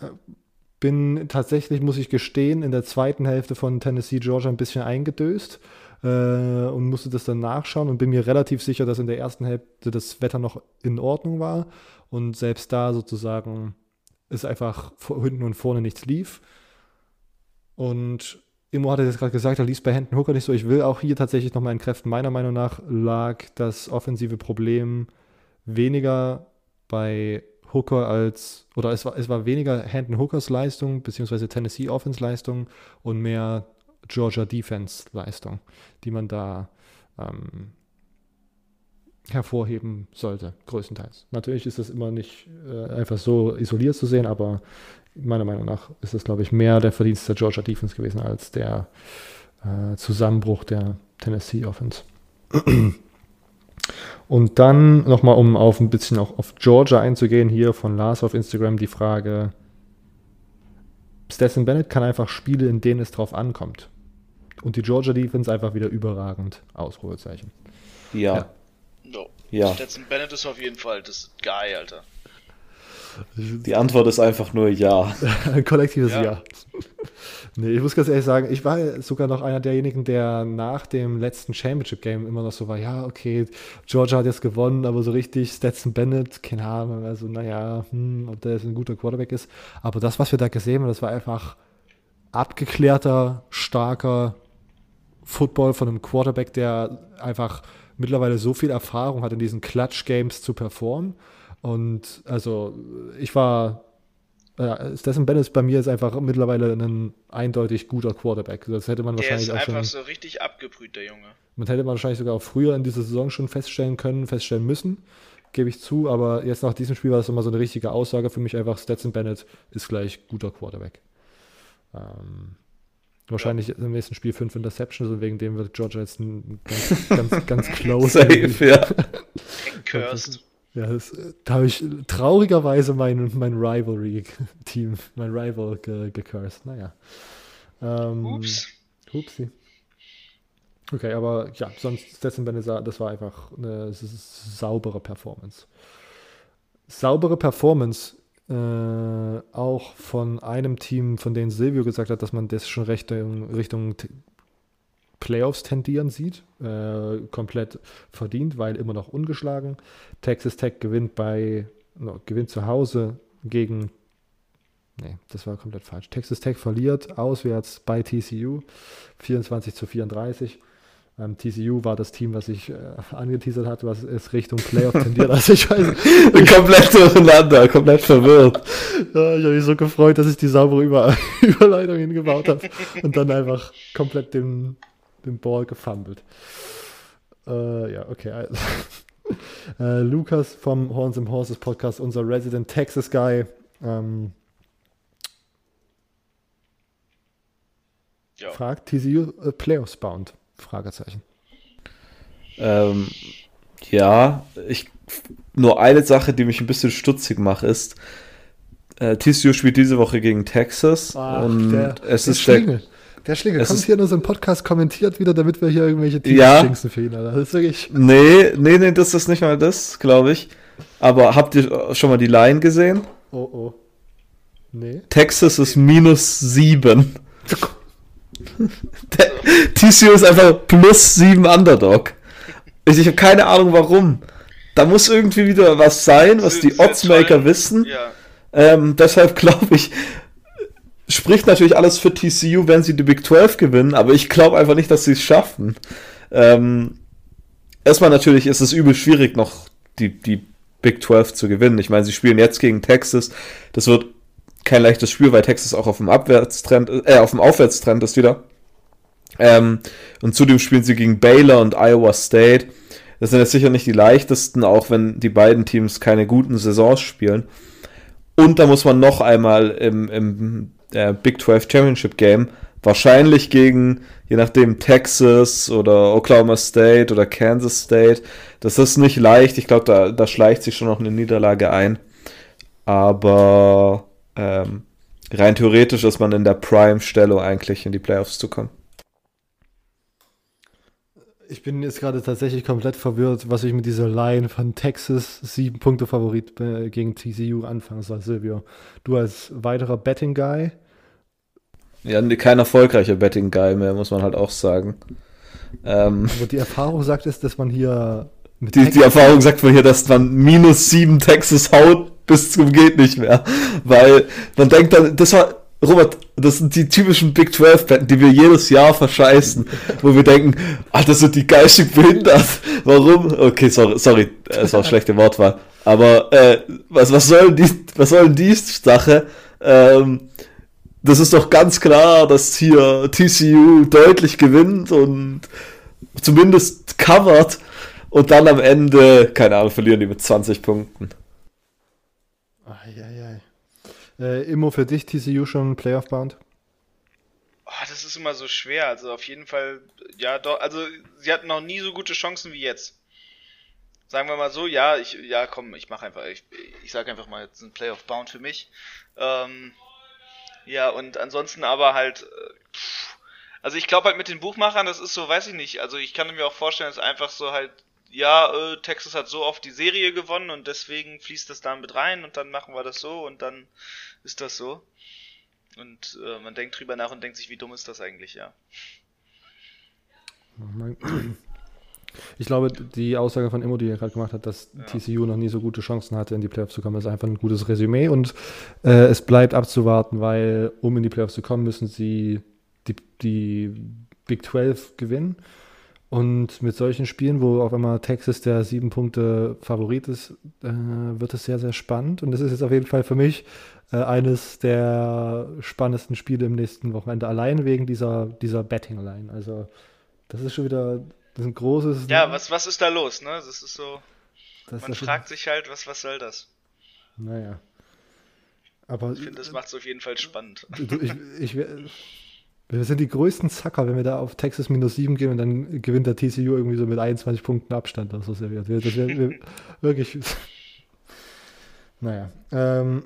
bin tatsächlich, muss ich gestehen, in der zweiten Hälfte von Tennessee Georgia ein bisschen eingedöst äh, und musste das dann nachschauen und bin mir relativ sicher, dass in der ersten Hälfte das Wetter noch in Ordnung war und selbst da sozusagen es einfach hinten und vorne nichts lief. Und Immo hatte jetzt gerade gesagt, er liest bei Hendon Hooker nicht so. Ich will auch hier tatsächlich nochmal entkräften. Meiner Meinung nach lag das offensive Problem weniger bei Hooker als, oder es war, es war weniger Hendon Hookers Leistung, beziehungsweise Tennessee Offense Leistung und mehr Georgia Defense Leistung, die man da ähm, hervorheben sollte, größtenteils. Natürlich ist das immer nicht äh, einfach so isoliert zu sehen, aber meiner Meinung nach ist das, glaube ich, mehr der Verdienst der Georgia Defense gewesen als der äh, Zusammenbruch der Tennessee Offense. Und dann nochmal, um auf ein bisschen auch auf Georgia einzugehen, hier von Lars auf Instagram die Frage: Stetson Bennett kann einfach Spiele, in denen es drauf ankommt. Und die Georgia Defense einfach wieder überragend. Ausrufezeichen. Ja. ja. Ja. Stetson Bennett ist auf jeden Fall das Guy, Alter. Die Antwort ist einfach nur ja. Ein kollektives Ja. ja. nee, ich muss ganz ehrlich sagen, ich war sogar noch einer derjenigen, der nach dem letzten Championship-Game immer noch so war, ja, okay, Georgia hat jetzt gewonnen, aber so richtig Stetson Bennett, keine Ahnung, also naja, hm, ob der jetzt ein guter Quarterback ist. Aber das, was wir da gesehen haben, das war einfach abgeklärter, starker Football von einem Quarterback, der einfach mittlerweile so viel Erfahrung hat, in diesen Clutch-Games zu performen und also ich war, ja, Stetson Bennett bei mir ist einfach mittlerweile ein eindeutig guter Quarterback. Das hätte man der wahrscheinlich ist auch einfach schon, so richtig abgebrüht, der Junge. Man hätte man wahrscheinlich sogar auch früher in dieser Saison schon feststellen können, feststellen müssen, gebe ich zu. Aber jetzt nach diesem Spiel war das immer so eine richtige Aussage für mich einfach, Stetson Bennett ist gleich guter Quarterback. Ähm, Wahrscheinlich ja. im nächsten Spiel fünf Interceptions und wegen dem wird Georgia jetzt ein ganz, ganz, ganz close. Safe, ja. Cursed. Ja, das, da habe ich traurigerweise mein, mein Rivalry-Team, mein Rival ge gecursed. Naja. Ähm, Ups. Upsi. Okay, aber ja, sonst Stetson Bennett, das war einfach eine saubere Performance. Saubere Performance äh, auch von einem Team, von dem Silvio gesagt hat, dass man das schon recht in Richtung Playoffs tendieren sieht. Äh, komplett verdient, weil immer noch ungeschlagen. Texas Tech gewinnt bei no, gewinnt zu Hause gegen Nee, das war komplett falsch. Texas Tech verliert auswärts bei TCU 24 zu 34. Ähm, TCU war das Team, was ich äh, angeteasert hatte, was es Richtung Playoff tendiert. Also ich weiß komplett durcheinander, komplett verwirrt. ja, ich habe mich so gefreut, dass ich die saubere Über Überleitung hingebaut habe und dann einfach komplett den den Ball gefummelt. Äh, ja, okay. Also. äh, Lukas vom Horns and Horses Podcast, unser Resident Texas Guy. Ähm, ja. Fragt TCU äh, Playoffs bound? Fragezeichen. Ähm, ja, ich nur eine Sache, die mich ein bisschen stutzig macht, ist, äh, TCU spielt diese Woche gegen Texas Ach, und der, es ist der, der Schlingel es kommt hier in unserem Podcast kommentiert wieder, damit wir hier irgendwelche Teams ja. für ihn. Alter. Das ist wirklich. Nee, nee, nee, das ist nicht mal das, glaube ich. Aber habt ihr schon mal die Line gesehen? Oh, oh. Nee. Texas ist minus sieben. TCU ist einfach plus sieben Underdog. Ich, ich habe keine Ahnung warum. Da muss irgendwie wieder was sein, was die Oddsmaker wissen. Ja. Ähm, deshalb glaube ich, spricht natürlich alles für TCU, wenn sie die Big 12 gewinnen, aber ich glaube einfach nicht, dass sie es schaffen. Ähm, erstmal natürlich ist es übel schwierig, noch die, die Big 12 zu gewinnen. Ich meine, sie spielen jetzt gegen Texas. Das wird kein leichtes Spiel, weil Texas auch auf dem Abwärtstrend, äh, auf dem Aufwärtstrend ist wieder. Ähm, und zudem spielen sie gegen Baylor und Iowa State. Das sind jetzt sicher nicht die leichtesten, auch wenn die beiden Teams keine guten Saisons spielen. Und da muss man noch einmal im, im der Big 12 Championship Game wahrscheinlich gegen, je nachdem, Texas oder Oklahoma State oder Kansas State. Das ist nicht leicht. Ich glaube, da, da schleicht sich schon noch eine Niederlage ein. aber ähm, rein theoretisch ist man in der Prime-Stellung eigentlich in die Playoffs zu kommen. Ich bin jetzt gerade tatsächlich komplett verwirrt, was ich mit dieser Line von Texas sieben Punkte Favorit äh, gegen TCU anfangen soll, Silvio. Du als weiterer Betting Guy. Ja, kein erfolgreicher Betting Guy mehr, muss man halt auch sagen. Ähm, Aber die Erfahrung sagt es, dass man hier. Die, die, Erfahrung sagt man hier, dass man minus sieben Texas haut bis zum geht nicht mehr. Weil man denkt dann, das war, Robert, das sind die typischen Big 12 Betten, die wir jedes Jahr verscheißen, wo wir denken, ah, das sind die geistig behindert. Warum? Okay, sorry, sorry, es war schlechte Wortwahl. Aber äh, was, was soll die, was soll denn die Sache? Ähm, das ist doch ganz klar, dass hier TCU deutlich gewinnt und zumindest covert und dann am Ende, keine Ahnung, verlieren die mit 20 Punkten. Äh, Immo, für dich TCU schon Playoff-bound? Oh, das ist immer so schwer. Also auf jeden Fall, ja, doch, also sie hatten noch nie so gute Chancen wie jetzt. Sagen wir mal so, ja, ich, ja, komm, ich mache einfach, ich, ich sage einfach mal, jetzt ein Playoff-bound für mich. Ähm, ja, und ansonsten aber halt, äh, also ich glaube halt mit den Buchmachern, das ist so, weiß ich nicht, also ich kann mir auch vorstellen, dass einfach so halt, ja, äh, Texas hat so oft die Serie gewonnen und deswegen fließt das da mit rein und dann machen wir das so und dann ist das so. Und äh, man denkt drüber nach und denkt sich, wie dumm ist das eigentlich, ja. Ich glaube, die Aussage von Immo, die er gerade gemacht hat, dass ja. TCU noch nie so gute Chancen hatte, in die Playoffs zu kommen, ist einfach ein gutes Resümee und äh, es bleibt abzuwarten, weil um in die Playoffs zu kommen, müssen sie die, die Big 12 gewinnen. Und mit solchen Spielen, wo auf einmal Texas der sieben Punkte Favorit ist, äh, wird es sehr, sehr spannend. Und das ist jetzt auf jeden Fall für mich äh, eines der spannendsten Spiele im nächsten Wochenende, allein wegen dieser, dieser Betting-Line. Also, das ist schon wieder das ist ein großes. Ja, was, was ist da los, ne? Das ist so. Das man fragt sich halt, was, was soll das? Naja. Aber, ich finde, das macht es auf jeden Fall spannend. Du, ich, ich, wir sind die größten Zacker, wenn wir da auf Texas minus 7 gehen und dann gewinnt der TCU irgendwie so mit 21 Punkten Abstand oder so serviert. Das wäre wirklich. naja. Ähm,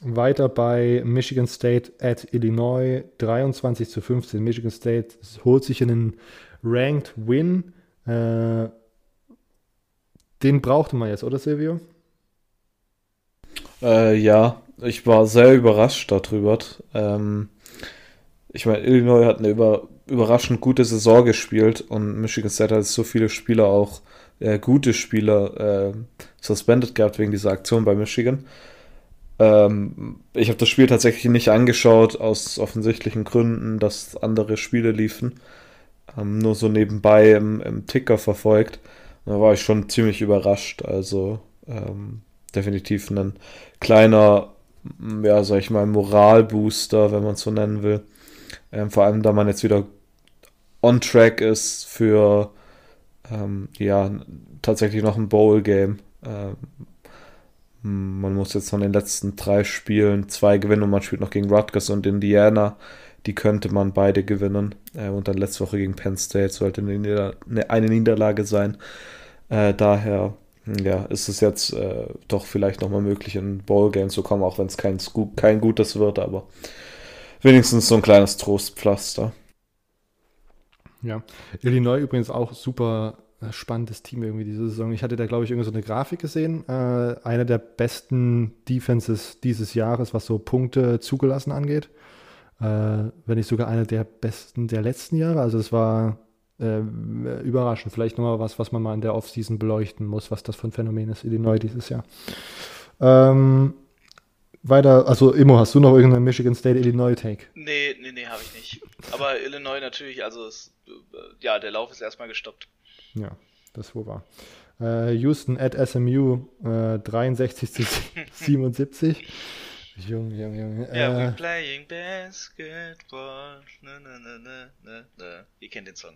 weiter bei Michigan State at Illinois 23 zu 15. Michigan State holt sich in den Ranked Win. Äh, den brauchte man jetzt, oder Silvio? Äh, ja, ich war sehr überrascht darüber. Ähm, ich meine, Illinois hat eine über, überraschend gute Saison gespielt und Michigan State hat so viele Spieler auch, äh, gute Spieler, äh, suspended gehabt wegen dieser Aktion bei Michigan. Ähm, ich habe das Spiel tatsächlich nicht angeschaut, aus offensichtlichen Gründen, dass andere Spiele liefen ähm, nur so nebenbei im, im Ticker verfolgt. Da war ich schon ziemlich überrascht. Also ähm, definitiv ein kleiner, ja, sag ich mal, Moralbooster, wenn man es so nennen will. Ähm, vor allem, da man jetzt wieder on track ist für ähm, ja, tatsächlich noch ein Bowl-Game. Ähm, man muss jetzt von den letzten drei Spielen zwei gewinnen und man spielt noch gegen Rutgers und Indiana die könnte man beide gewinnen. Äh, und dann letzte Woche gegen Penn State sollte eine, Nieder eine Niederlage sein. Äh, daher ja, ist es jetzt äh, doch vielleicht nochmal möglich, in Bowl-Game zu kommen, auch wenn es kein, kein gutes wird, aber wenigstens so ein kleines Trostpflaster. Ja, Illinois übrigens auch super äh, spannendes Team irgendwie diese Saison. Ich hatte da, glaube ich, irgendwie so eine Grafik gesehen. Äh, einer der besten Defenses dieses Jahres, was so Punkte zugelassen angeht äh, wenn nicht sogar einer der besten der letzten Jahre. Also es war äh, überraschend. Vielleicht nochmal was, was man mal in der Offseason beleuchten muss, was das für ein Phänomen ist, Illinois dieses Jahr. Ähm, weiter, also Immo, hast du noch irgendeinen Michigan State Illinois Take? Nee, nee, nee, habe ich nicht. Aber Illinois natürlich, also es, äh, ja, der Lauf ist erstmal gestoppt. Ja, das wohl war. Äh, Houston at SMU äh, 63 zu 77. Junge, Junge, Junge. Ja, yeah, äh, we're playing basketball. Ne, ne, ne, ne, ne, ne. Ihr kennt den Song.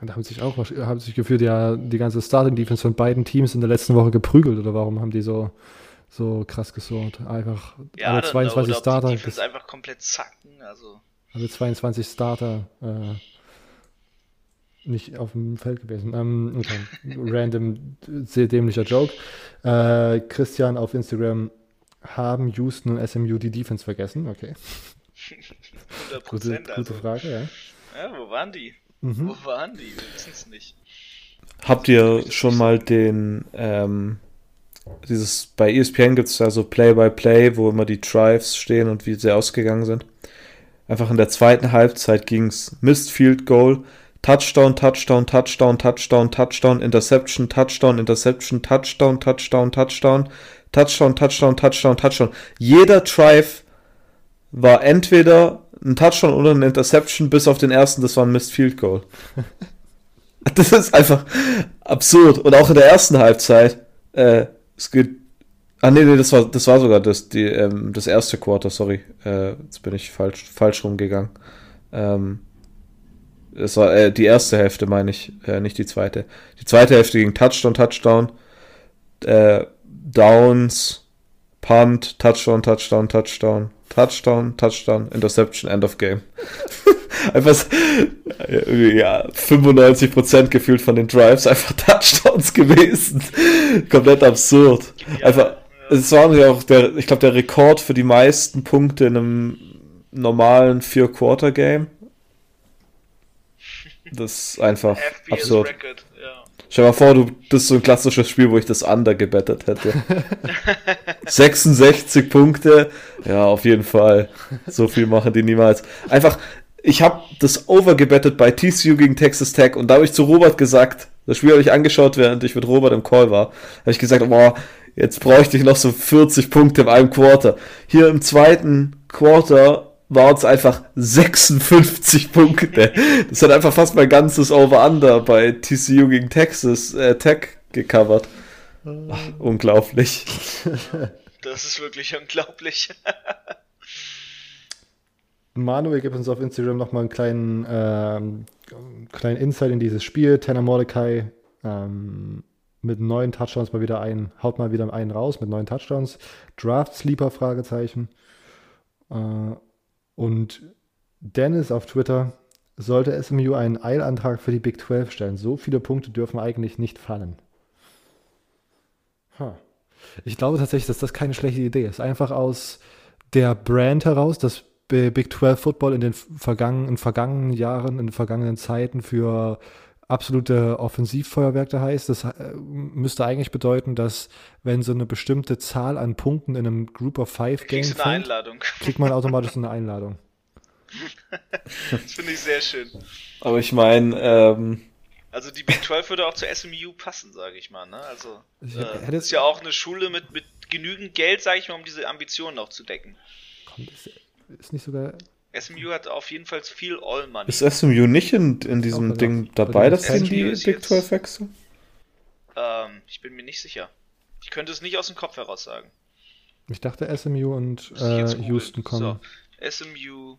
Da haben sich auch haben sich gefühlt ja die ganze Starting Defense von beiden Teams in der letzten Woche geprügelt oder warum haben die so so krass gesorgt? Einfach ja, alle 22 know, Starter. Die Defense einfach komplett zacken, also alle 22 Starter äh, nicht auf dem Feld gewesen. Ähm, okay. Random, sehr dämlicher Joke. Äh, Christian auf Instagram, haben Houston und SMU die Defense vergessen? Okay. 100 Gute, Prozent. gute Also. Frage, ja. Ja, wo waren die? Mhm. Wo waren die? Wir wissen es nicht. Habt ihr schon mal den, ähm, dieses, bei ESPN gibt es ja so Play-by-Play, wo immer die Drives stehen und wie sie ausgegangen sind. Einfach in der zweiten Halbzeit ging es Missed Field Goal, Touchdown, Touchdown, Touchdown, Touchdown, Touchdown, Interception, Touchdown, Interception, Touchdown, Touchdown, Touchdown, Touchdown, Touchdown, Touchdown, Touchdown. Jeder Drive war entweder ein Touchdown oder ein Interception, bis auf den ersten, das war ein Missed Field Goal. Das ist einfach absurd. Und auch in der ersten Halbzeit, äh, es geht. Ah, nee, nee, das war, das war sogar das, die, ähm, das erste Quarter, sorry. Äh, jetzt bin ich falsch, falsch rumgegangen. Ähm, das war äh, die erste Hälfte, meine ich, äh, nicht die zweite. Die zweite Hälfte ging Touchdown, Touchdown, äh, Downs, Punt, Touchdown, Touchdown, Touchdown, Touchdown, Touchdown, Interception, End of Game. einfach äh, ja, 95% gefühlt von den Drives einfach Touchdowns gewesen. Komplett absurd. Einfach, es war ja auch der, ich glaube, der Rekord für die meisten Punkte in einem normalen Vier-Quarter-Game. Das ist einfach absurd. Record, ja. Stell dir mal vor, du, das ist so ein klassisches Spiel, wo ich das Under gebettet hätte. 66 Punkte, ja, auf jeden Fall. So viel machen die niemals. Einfach, ich habe das Over gebettet bei TCU gegen Texas Tech und da habe ich zu Robert gesagt, das Spiel habe ich angeschaut, während ich mit Robert im Call war, habe ich gesagt, boah, jetzt bräuchte ich noch so 40 Punkte in einem Quarter. Hier im zweiten Quarter waren es einfach 56 Punkte. Das hat einfach fast mein ganzes Over-Under bei TCU gegen Texas äh, Tech gecovert. Ach, unglaublich. Das ist wirklich unglaublich. Manuel gibt uns auf Instagram nochmal einen kleinen, ähm, kleinen Insight in dieses Spiel. Tanner Mordecai ähm, mit neun Touchdowns mal wieder ein, haut mal wieder einen raus mit neun Touchdowns. Draft Sleeper Fragezeichen. Äh, und Dennis auf Twitter sollte SMU einen Eilantrag für die Big 12 stellen. So viele Punkte dürfen eigentlich nicht fallen. Huh. Ich glaube tatsächlich, dass das keine schlechte Idee ist. Einfach aus der Brand heraus, dass Big 12 Football in den vergangenen, in vergangenen Jahren, in den vergangenen Zeiten für absolute Offensivfeuerwerke heißt. Das äh, müsste eigentlich bedeuten, dass wenn so eine bestimmte Zahl an Punkten in einem Group of Five Game fällt, Einladung. kriegt man automatisch so eine Einladung. Das finde ich sehr schön. Aber ich meine, ähm, Also die Big 12 würde auch zur SMU passen, sage ich mal. Ne? Also äh, hätte- ist ja auch eine Schule mit, mit genügend Geld, sage ich mal, um diese Ambitionen auch zu decken. Kommt, ist, ist nicht sogar. SMU hat auf jeden Fall viel All-Money. ist SMU nicht in, in diesem Auch Ding dabei, Bei dass sie in die Big jetzt- 12 wechseln? Ähm, ich bin mir nicht sicher. Ich könnte es nicht aus dem Kopf heraus sagen. Ich dachte SMU und äh. Houston kommen. So, SMU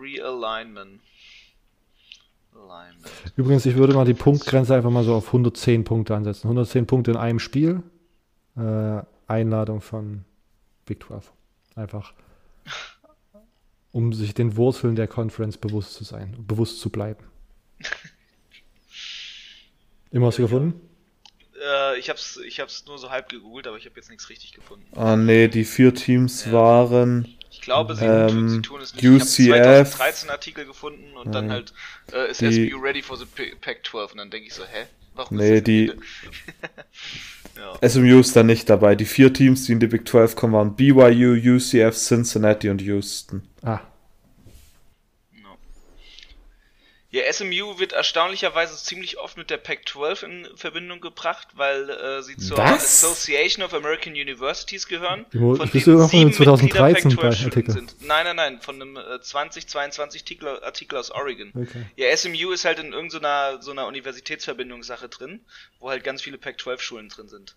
Realignment. Alignment. Übrigens, ich würde mal die Punktgrenze einfach mal so auf 110 Punkte ansetzen. 110 Punkte in einem Spiel. Äh, Einladung von Big 12. Einfach. Um sich den Wurzeln der Conference bewusst zu sein, bewusst zu bleiben. Immer hast du gefunden? Äh, ich hab's, ich hab's nur so halb gegoogelt, aber ich habe jetzt nichts richtig gefunden. Ah, nee, die vier Teams Ja. waren. Ich glaube, sie, Ähm, tun, sie tun es nicht. UCF. Ich habe 2013 Artikel gefunden und dann halt äh, ist Die- SMU ready for the P- Pac-12 und dann denke ich so, hä? Warum Nee, das die- ja. SMU ist da nicht dabei. Die vier Teams, die in die Big 12 kommen, waren BYU, UCF, Cincinnati und Houston. Ah, No. Ja, SMU wird erstaunlicherweise ziemlich oft mit der Pac-12 in Verbindung gebracht, weil äh, sie zur Was? Association of American Universities gehören. Jo, von wüsste denen noch von sieben den 2013 Mitglieder bei Pac-12 Artikel. sind. Nein, nein, nein, von einem äh, 2022 Artikel, Artikel aus Oregon. okay. Ja, SMU ist halt in irgendeiner so einer Universitätsverbindungssache drin, wo halt ganz viele Pac-12-Schulen drin sind.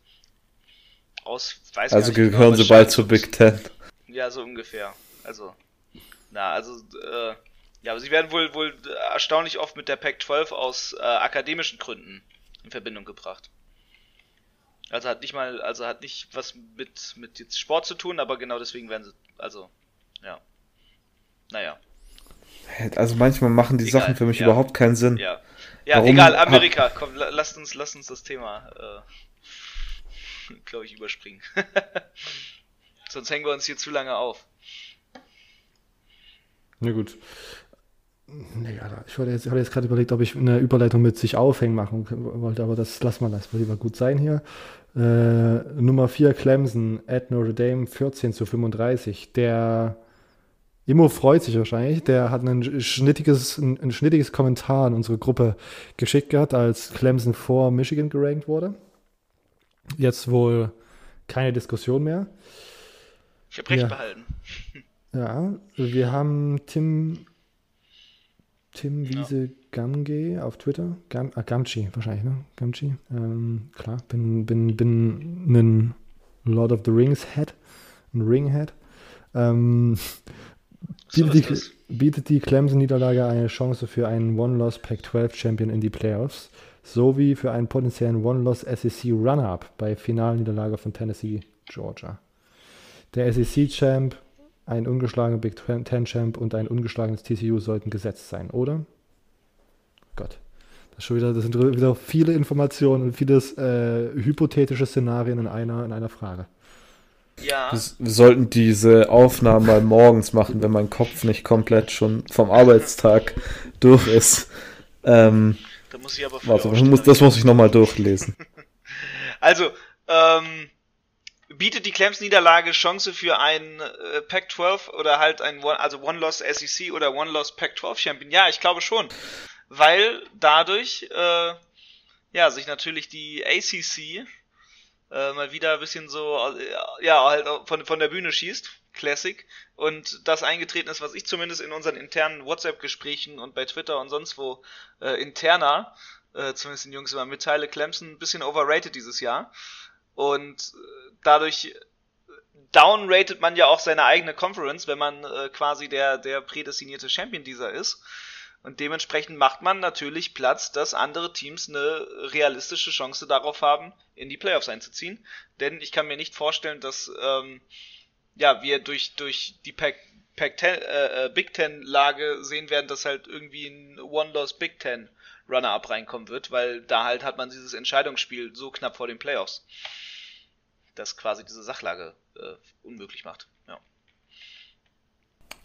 Aus, weiß Also nicht genau, gehören sie bald zur Big Ten. Ja, so ungefähr. Also, na, also, äh, ja, aber sie werden wohl, wohl erstaunlich oft mit der Pac-12 aus äh, akademischen Gründen in Verbindung gebracht. Also hat nicht mal, also hat nicht was mit, mit jetzt Sport zu tun, aber genau deswegen werden sie, also, ja. Naja, Also manchmal machen die Egal, Sachen für mich ja. überhaupt keinen Sinn. ja. Ja, Warum egal, Amerika, komm, la- lasst uns, lasst uns das Thema, äh, glaube ich, überspringen. Sonst hängen wir uns hier zu lange auf. Na gut. Alter, ich wollte jetzt, hatte jetzt gerade überlegt, ob ich eine Überleitung mit sich aufhängen machen wollte, aber das lassen wir das. Wird lieber gut sein hier. Äh, Nummer 4 Clemson at Notre Dame 14 zu 35. Der Immo freut sich wahrscheinlich. Der hat ein schnittiges, ein, ein schnittiges Kommentar in unsere Gruppe geschickt gehabt, als Clemson vor Michigan gerankt wurde. Jetzt wohl keine Diskussion mehr. Ich habe recht Ja. behalten. Ja, wir haben Tim, Tim Wiese Gamge auf Twitter. Gam, ah, Gamchi wahrscheinlich, ne? Gamchi. Ähm, klar, bin, bin, bin ein Lord of the Rings Head, ein Ringhead. Ähm, So bietet, ist die, bietet die Clemson-Niederlage eine Chance für einen One-Loss Pac-12-Champion in die Playoffs, sowie für einen potenziellen One-Loss SEC-Runner-Up bei Finalniederlage von Tennessee, Georgia. Der SEC-Champ, ein ungeschlagener Big Ten-Champ und ein ungeschlagenes TCU sollten gesetzt sein, oder? Gott. Das, ist schon wieder, das sind wieder viele Informationen und vieles äh, hypothetische Szenarien in einer, in einer Frage. Ja, Wir sollten diese Aufnahmen mal morgens machen, wenn mein Kopf nicht komplett schon vom Arbeitstag durch ist. Ähm, da muss ich aber warte, das aufstehen. muss, das muss ich nochmal durchlesen. Also, ähm, bietet die Clemson-Niederlage Chance für einen äh, Pac-12 oder halt ein One, also One-Loss SEC oder One-Loss Pac-12-Champion? Ja, ich glaube schon. Weil dadurch, äh, ja, sich natürlich die ACC äh, mal wieder ein bisschen so, äh, ja, halt von, von der Bühne schießt. Classic. Und das eingetreten ist, was ich zumindest in unseren internen WhatsApp-Gesprächen und bei Twitter und sonst wo äh, interner, äh, zumindest den Jungs immer mitteile, Clemson ein bisschen overrated dieses Jahr. Und äh, dadurch downrated man ja auch seine eigene Conference, wenn man äh, quasi der, der prädestinierte Champion dieser ist. Und dementsprechend macht man natürlich Platz, dass andere Teams eine realistische Chance darauf haben, in die Playoffs einzuziehen. Denn ich kann mir nicht vorstellen, dass ähm, ja, wir durch, durch die Pac, Pac Ten, äh, äh, Big Ten Lage sehen werden, dass halt irgendwie ein One-Loss Big Ten Runner-Up reinkommen wird, weil da halt hat man dieses Entscheidungsspiel so knapp vor den Playoffs, das quasi diese Sachlage äh, unmöglich macht. Ja.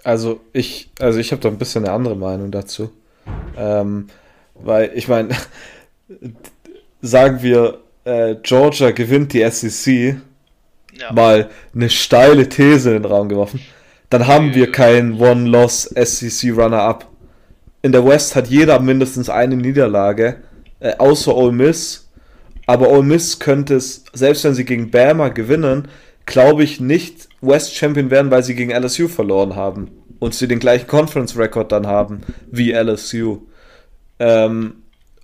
Also ich, also ich habe da ein bisschen eine andere Meinung dazu. Ähm, weil ich meine, sagen wir, äh, Georgia gewinnt die SEC, Ja. mal eine steile These in den Raum geworfen, dann haben wir keinen One-Loss SEC Runner-Up. In der West hat jeder mindestens eine Niederlage, äh, außer Ole Miss. Aber Ole Miss könnte es, selbst wenn sie gegen Bama gewinnen, glaube ich nicht West Champion werden, weil sie gegen LSU verloren haben und sie den gleichen Conference Record dann haben wie LSU. Ähm,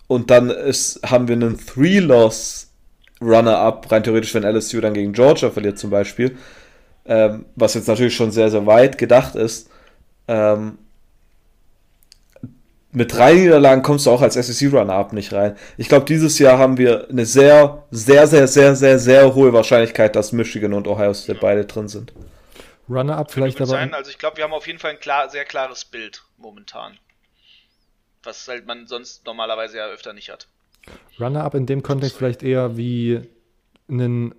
und dann ist, haben wir einen Three-Loss Runner-Up, rein theoretisch, wenn LSU dann gegen Georgia verliert zum Beispiel, ähm, was jetzt natürlich schon sehr, sehr weit gedacht ist. Ähm, mit drei Niederlagen kommst du auch als SEC-Runner-Up nicht rein. Ich glaube, dieses Jahr haben wir eine sehr, sehr, sehr, sehr, sehr, sehr hohe Wahrscheinlichkeit, dass Michigan und Ohio State beide drin sind. Runner-up vielleicht aber. sein. Also ich glaube, wir haben auf jeden Fall ein klar, sehr klares Bild momentan. Was halt man sonst normalerweise ja öfter nicht hat. Runner-up in dem Kontext vielleicht eher wie ein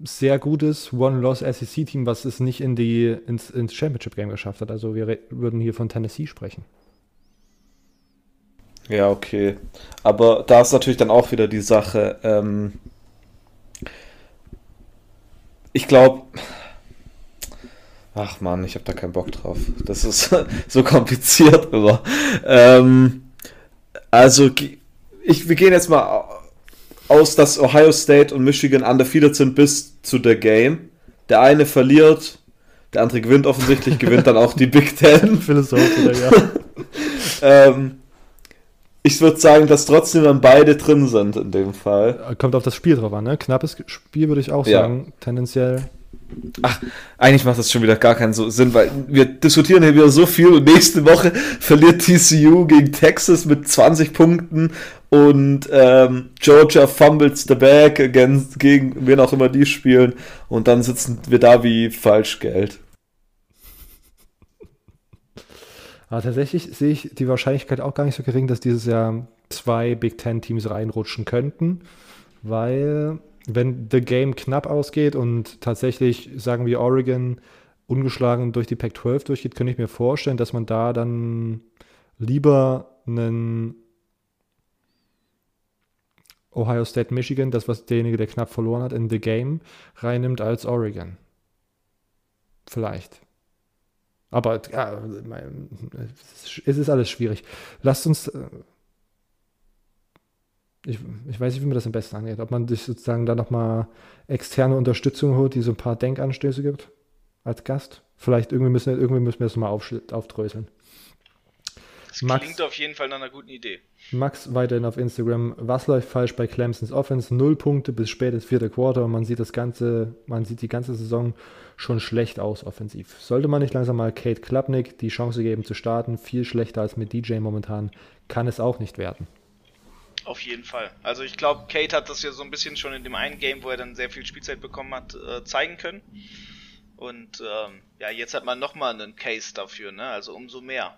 sehr gutes One-Loss-SEC-Team, was es nicht in die, ins, ins Championship-Game geschafft hat. Also wir würden hier von Tennessee sprechen. Ja, okay. Aber da ist natürlich dann auch wieder die Sache. Ähm, ich glaube. Ach man, ich habe da keinen Bock drauf. Das ist so kompliziert, aber. Ähm, also, ich, wir gehen jetzt mal aus, dass Ohio State und Michigan undefeated sind bis zu der Game. Der eine verliert, der andere gewinnt offensichtlich, gewinnt dann auch die Big Ten. Philosoph oder ja. Ähm, ich würde sagen, dass trotzdem dann beide drin sind in dem Fall. Kommt auf das Spiel drauf an, ne? Knappes Spiel würde ich auch Ja. sagen. Tendenziell. Eigentlich macht das schon wieder gar keinen Sinn, weil wir diskutieren hier wieder so viel und nächste Woche verliert TCU gegen Texas mit 20 Punkten und ähm, Georgia fumbles the bag against, gegen wen auch immer die spielen und dann sitzen wir da wie Falschgeld. Aber tatsächlich sehe ich die Wahrscheinlichkeit auch gar nicht so gering, dass dieses Jahr zwei Big Ten Teams reinrutschen könnten, weil wenn the Game knapp ausgeht und tatsächlich, sagen wir, Oregon ungeschlagen durch die Pac-12 durchgeht, könnte ich mir vorstellen, dass man da dann lieber einen Ohio State, Michigan, das was derjenige, der knapp verloren hat, in the Game reinnimmt als Oregon. Vielleicht. Aber ja, es ist alles schwierig. Lasst uns. Äh, ich, ich weiß nicht, wie man das am besten angeht. Ob man sich sozusagen da nochmal externe Unterstützung holt, die so ein paar Denkanstöße gibt als Gast. Vielleicht irgendwie müssen, irgendwie müssen wir das mal auf, aufdröseln. Das Max, klingt auf jeden Fall nach einer guten Idee. Max weiterhin auf Instagram. Was läuft falsch bei Clemsons Offense? Null Punkte bis spätes vierte Quarter und man sieht das ganze, man sieht die ganze Saison schon schlecht aus offensiv. Sollte man nicht langsam mal Kate Klapnick die Chance geben zu starten? Viel schlechter als mit DJ momentan kann es auch nicht werden. Auf jeden Fall. Also ich glaube, Kate hat das ja so ein bisschen schon in dem einen Game, wo er dann sehr viel Spielzeit bekommen hat, äh, zeigen können. Und ähm, ja, jetzt hat man nochmal einen Case dafür, ne? Also umso mehr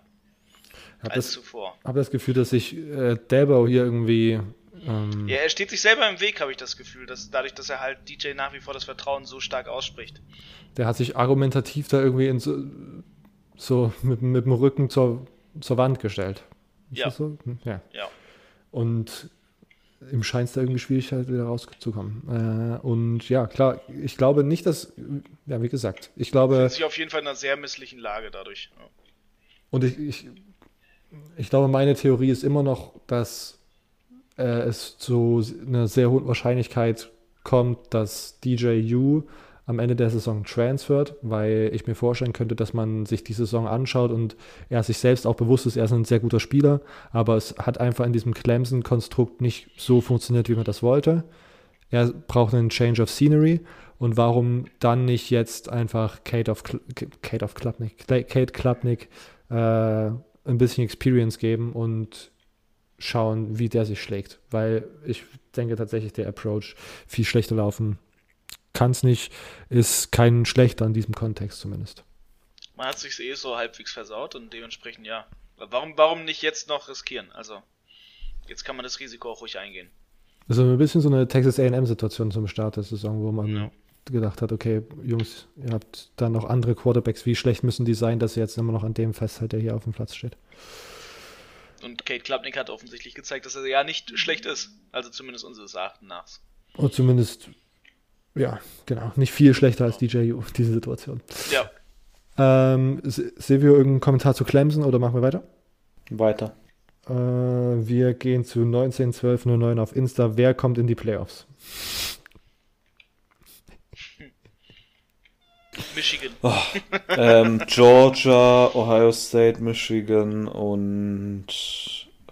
hab als das, zuvor. Ich habe das Gefühl, dass sich äh, Dabo hier irgendwie. Ähm, ja, er steht sich selber im Weg, habe ich das Gefühl, dass dadurch, dass er halt DJ nach wie vor das Vertrauen so stark ausspricht. Der hat sich argumentativ da irgendwie so, so mit, mit dem Rücken zur, zur Wand gestellt. Ist ja. So? Hm, ja. ja. Und ihm scheint es da irgendwie schwierig halt wieder rauszukommen. Äh, und ja, klar, ich glaube nicht, dass, ja, wie gesagt, ich glaube. Er ist sich auf jeden Fall in einer sehr misslichen Lage dadurch. Ja. Und ich, ich, ich glaube, meine Theorie ist immer noch, dass äh, es zu einer sehr hohen Wahrscheinlichkeit kommt, dass DJ U am Ende der Saison transfert, weil ich mir vorstellen könnte, dass man sich die Saison anschaut und er sich selbst auch bewusst ist, er ist ein sehr guter Spieler, aber es hat einfach in diesem Clemson-Konstrukt nicht so funktioniert, wie man das wollte. Er braucht einen Change of Scenery und warum dann nicht jetzt einfach Kate of, Kate of Klapnick, Kate Klapnick äh, ein bisschen Experience geben und schauen, wie der sich schlägt, weil ich denke tatsächlich, der Approach viel schlechter laufen kann es nicht, ist kein schlechter in diesem Kontext zumindest. Man hat sich eh so halbwegs versaut und dementsprechend ja. Warum, warum nicht jetzt noch riskieren? Also, jetzt kann man das Risiko auch ruhig eingehen. Also ein bisschen so eine Texas AM-Situation zum Start der Saison, wo man ja. Gedacht hat, okay, Jungs, ihr habt dann noch andere Quarterbacks, wie schlecht müssen die sein, dass ihr jetzt immer noch an dem festhält, der hier auf dem Platz steht. Und Kate Klapnick hat offensichtlich gezeigt, dass er ja nicht schlecht ist. Also zumindest unseres Erachtens nach. Und zumindest ja, genau. Nicht viel schlechter als DJU, diese Situation. Ja. Ähm, Silvio, irgendeinen Kommentar zu Clemson oder machen wir weiter? Weiter. Äh, wir gehen zu 191209 auf Insta. Wer kommt in die Playoffs? Michigan. Oh, ähm, Georgia, Ohio State, Michigan und.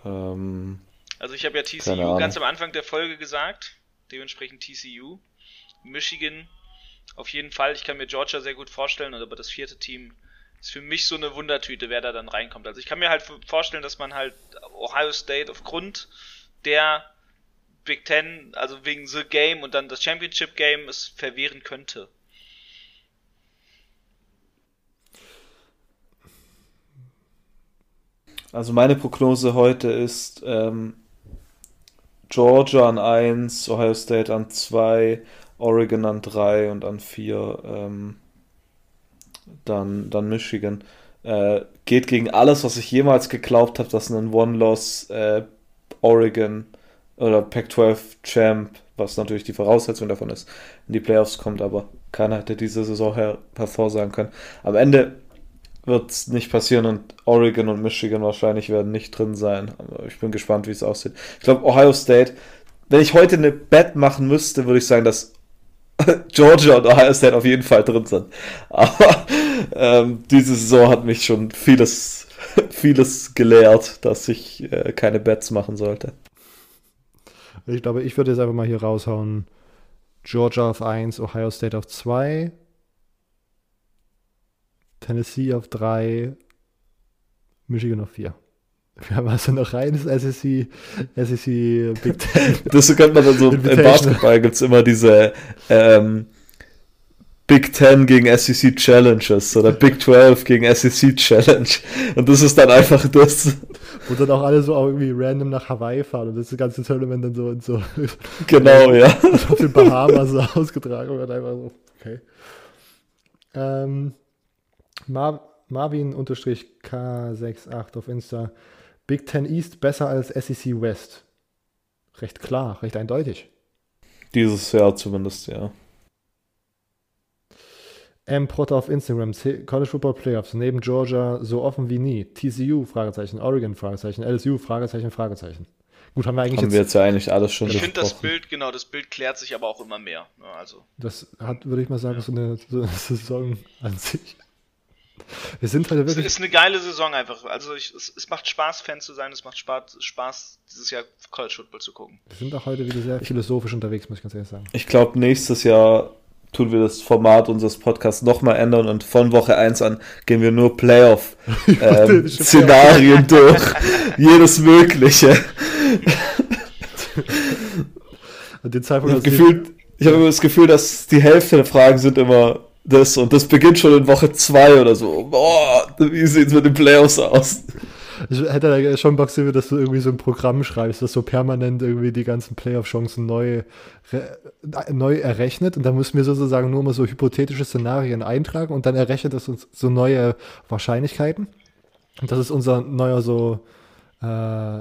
Ähm, also, ich habe ja TCU ganz am Anfang der Folge gesagt. Dementsprechend TCU. Michigan auf jeden Fall. Ich kann mir Georgia sehr gut vorstellen, aber das vierte Team ist für mich so eine Wundertüte, wer da dann reinkommt. Also ich kann mir halt vorstellen, dass man halt Ohio State aufgrund der Big Ten, also wegen The Game und dann das Championship Game, es verwehren könnte. Also meine Prognose heute ist ähm, Georgia an 1, Ohio State an 2, Oregon an 3 und an 4 ähm, dann, dann Michigan. Äh, geht gegen alles, was ich jemals geglaubt habe, dass ein One-Loss äh, Oregon oder Pac-12 Champ, was natürlich die Voraussetzung davon ist, in die Playoffs kommt, aber keiner hätte diese Saison her hervorsagen können. Am Ende wird es nicht passieren und Oregon und Michigan wahrscheinlich werden nicht drin sein. Aber ich bin gespannt, wie es aussieht. Ich glaube, Ohio State, wenn ich heute eine Bet machen müsste, würde ich sagen, dass Georgia und Ohio State auf jeden Fall drin sind. Aber ähm, diese Saison hat mich schon vieles, vieles gelehrt, dass ich äh, keine Bets machen sollte. Ich glaube, ich würde jetzt einfach mal hier raushauen. Georgia auf 1, Ohio State auf 2, Tennessee auf 3, Michigan auf 4. Wir haben also noch reines SEC, SEC Big Ten. Das könnte man dann so, im Basketball gibt es immer diese ähm, Big Ten gegen SEC Challenges oder Big 12 gegen SEC Challenge. Und das ist dann einfach das. Wo dann auch alle so auch irgendwie random nach Hawaii fahren und das ganze Tournament dann so und so Genau, ja. auf den Bahamas so ausgetragen wird. Einfach so, okay. Ähm, Mar Marvin-K68 auf Insta. Big Ten East besser als SEC West. Recht klar, recht eindeutig. Dieses Jahr zumindest, ja. M. Potter auf Instagram, College Football Playoffs, neben Georgia so offen wie nie. TCU, Fragezeichen, Oregon, Fragezeichen, LSU, Fragezeichen, Fragezeichen. Gut, haben wir eigentlich Haben jetzt, wir jetzt ja eigentlich alles schon Ich finde das. Bild, genau, das Bild klärt sich aber auch immer mehr. Ne, Also, das hat, würde ich mal sagen, so eine, so eine Saison an sich. Wir sind heute es wirklich, ist eine geile Saison einfach. Also, ich, es, es macht Spaß, Fan zu sein. Es macht Spaß, Spaß dieses Jahr College Football zu gucken. wir sind auch heute wieder sehr philosophisch unterwegs, muss ich ganz ehrlich sagen. Ich glaube, nächstes Jahr tun wir das Format unseres Podcasts nochmal ändern und von Woche 1 an gehen wir nur Playoff-Szenarien durch. Jedes Mögliche. Und den Ich Zeitpunkt, ich habe immer das Gefühl, dass die Hälfte der Fragen sind immer das und das beginnt schon in Woche 2 oder so. Boah, wie sieht's mit den Playoffs aus? Ich hätte da schon Bock, Silvio, dass du irgendwie so ein Programm schreibst, das so permanent irgendwie die ganzen Playoff-Chancen neu, neu errechnet. Und dann müssen wir sozusagen nur mal so hypothetische Szenarien eintragen und dann errechnet es uns so neue Wahrscheinlichkeiten. Und das ist unser neuer so, äh,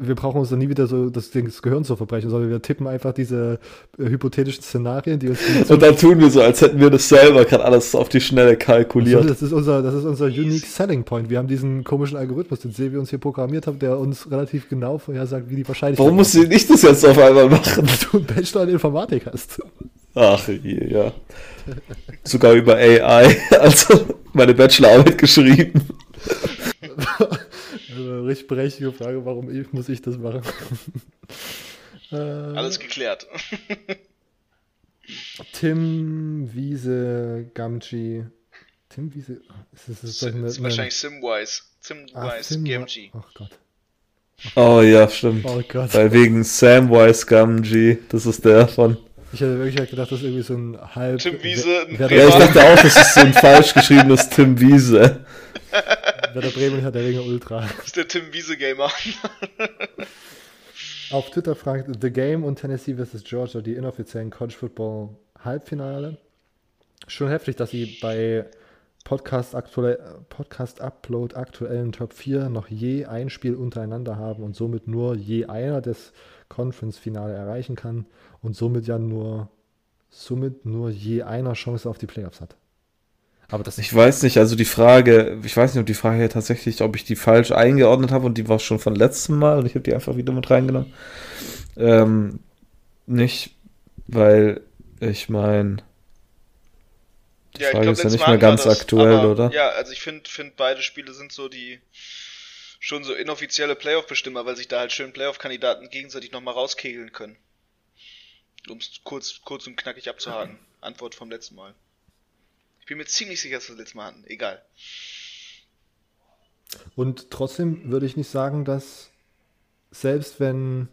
wir brauchen uns dann nie wieder so das, Ding- das Gehirn zu verbrechen, sondern wir tippen einfach diese äh, hypothetischen Szenarien, die uns die Und dann tun wir so, als hätten wir das selber gerade alles auf die Schnelle kalkuliert. Das ist unser, das ist unser unique selling point. Wir haben diesen komischen Algorithmus, den Silvio uns hier programmiert hat, der uns relativ genau vorhersagt, wie die Wahrscheinlichkeit Warum muss ich das jetzt auf einmal machen? du einen Bachelor in Informatik hast. Ach je, ja. Sogar über AI, also meine Bachelorarbeit geschrieben. Richtig berechtigte Frage, warum ich, muss ich das machen? äh, Alles geklärt. Tim Wiese Gamgee. Tim Wiese. Ist das, ist das ist wahrscheinlich Simwise. Simwise Tim- GMG. Ach Gott. Oh ja, stimmt. Oh Gott. Weil wegen Samwise Gamgee, das ist der von. Ich hätte wirklich gedacht, das ist irgendwie so ein halb. Tim Wiese, Ja, ich dachte auch, das ist so ein falsch geschriebenes Tim Wiese. Werder Bremen hat der Ringe Ultra. Das ist der Tim Wiese Gamer. Auf Twitter fragt The Game und Tennessee vs. Georgia die inoffiziellen College Football Halbfinale. Schon heftig, dass sie bei Podcast, aktuell, Podcast Upload aktuellen Top 4 noch je ein Spiel untereinander haben und somit nur je einer das Conference Finale erreichen kann und somit ja nur somit nur je einer Chance auf die Playoffs hat. Aber das Ich weiß nicht, also die Frage, ich weiß nicht, ob die Frage hier tatsächlich, ob ich die falsch eingeordnet habe und die war schon von letztem Mal und ich habe die einfach wieder mit reingenommen. Ähm, nicht, weil ich meine, die Frage ist ja nicht mehr ganz aktuell, aber, oder? Ja, also ich finde, find beide Spiele sind so die schon so inoffizielle Playoff-Bestimmer, weil sich da halt schön Playoff-Kandidaten gegenseitig nochmal rauskegeln können. Um es kurz, kurz und knackig abzuhaken. Antwort vom letzten Mal. Bin mir ziemlich sicher, dass wir das letzte Mal hatten. Egal. Und trotzdem würde ich nicht sagen, dass selbst wenn.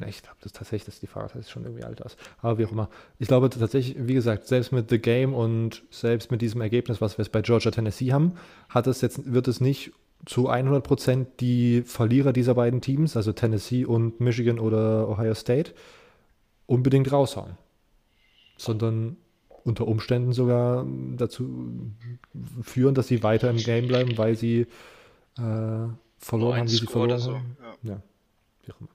Na, ich glaube, das tatsächlich, dass die das ist schon irgendwie alt aus. Aber wie auch immer. Ich glaube tatsächlich, wie gesagt, selbst mit The Game und selbst mit diesem Ergebnis, was wir jetzt bei Georgia Tennessee haben, hat es jetzt, wird es nicht zu 100% die Verlierer dieser beiden Teams, also Tennessee und Michigan oder Ohio State, unbedingt raushauen. Sondern unter Umständen sogar dazu führen, dass sie weiter im Game bleiben, weil sie äh, verloren Ein haben, wie sie verloren so. haben. Ja. Ja, wie auch immer.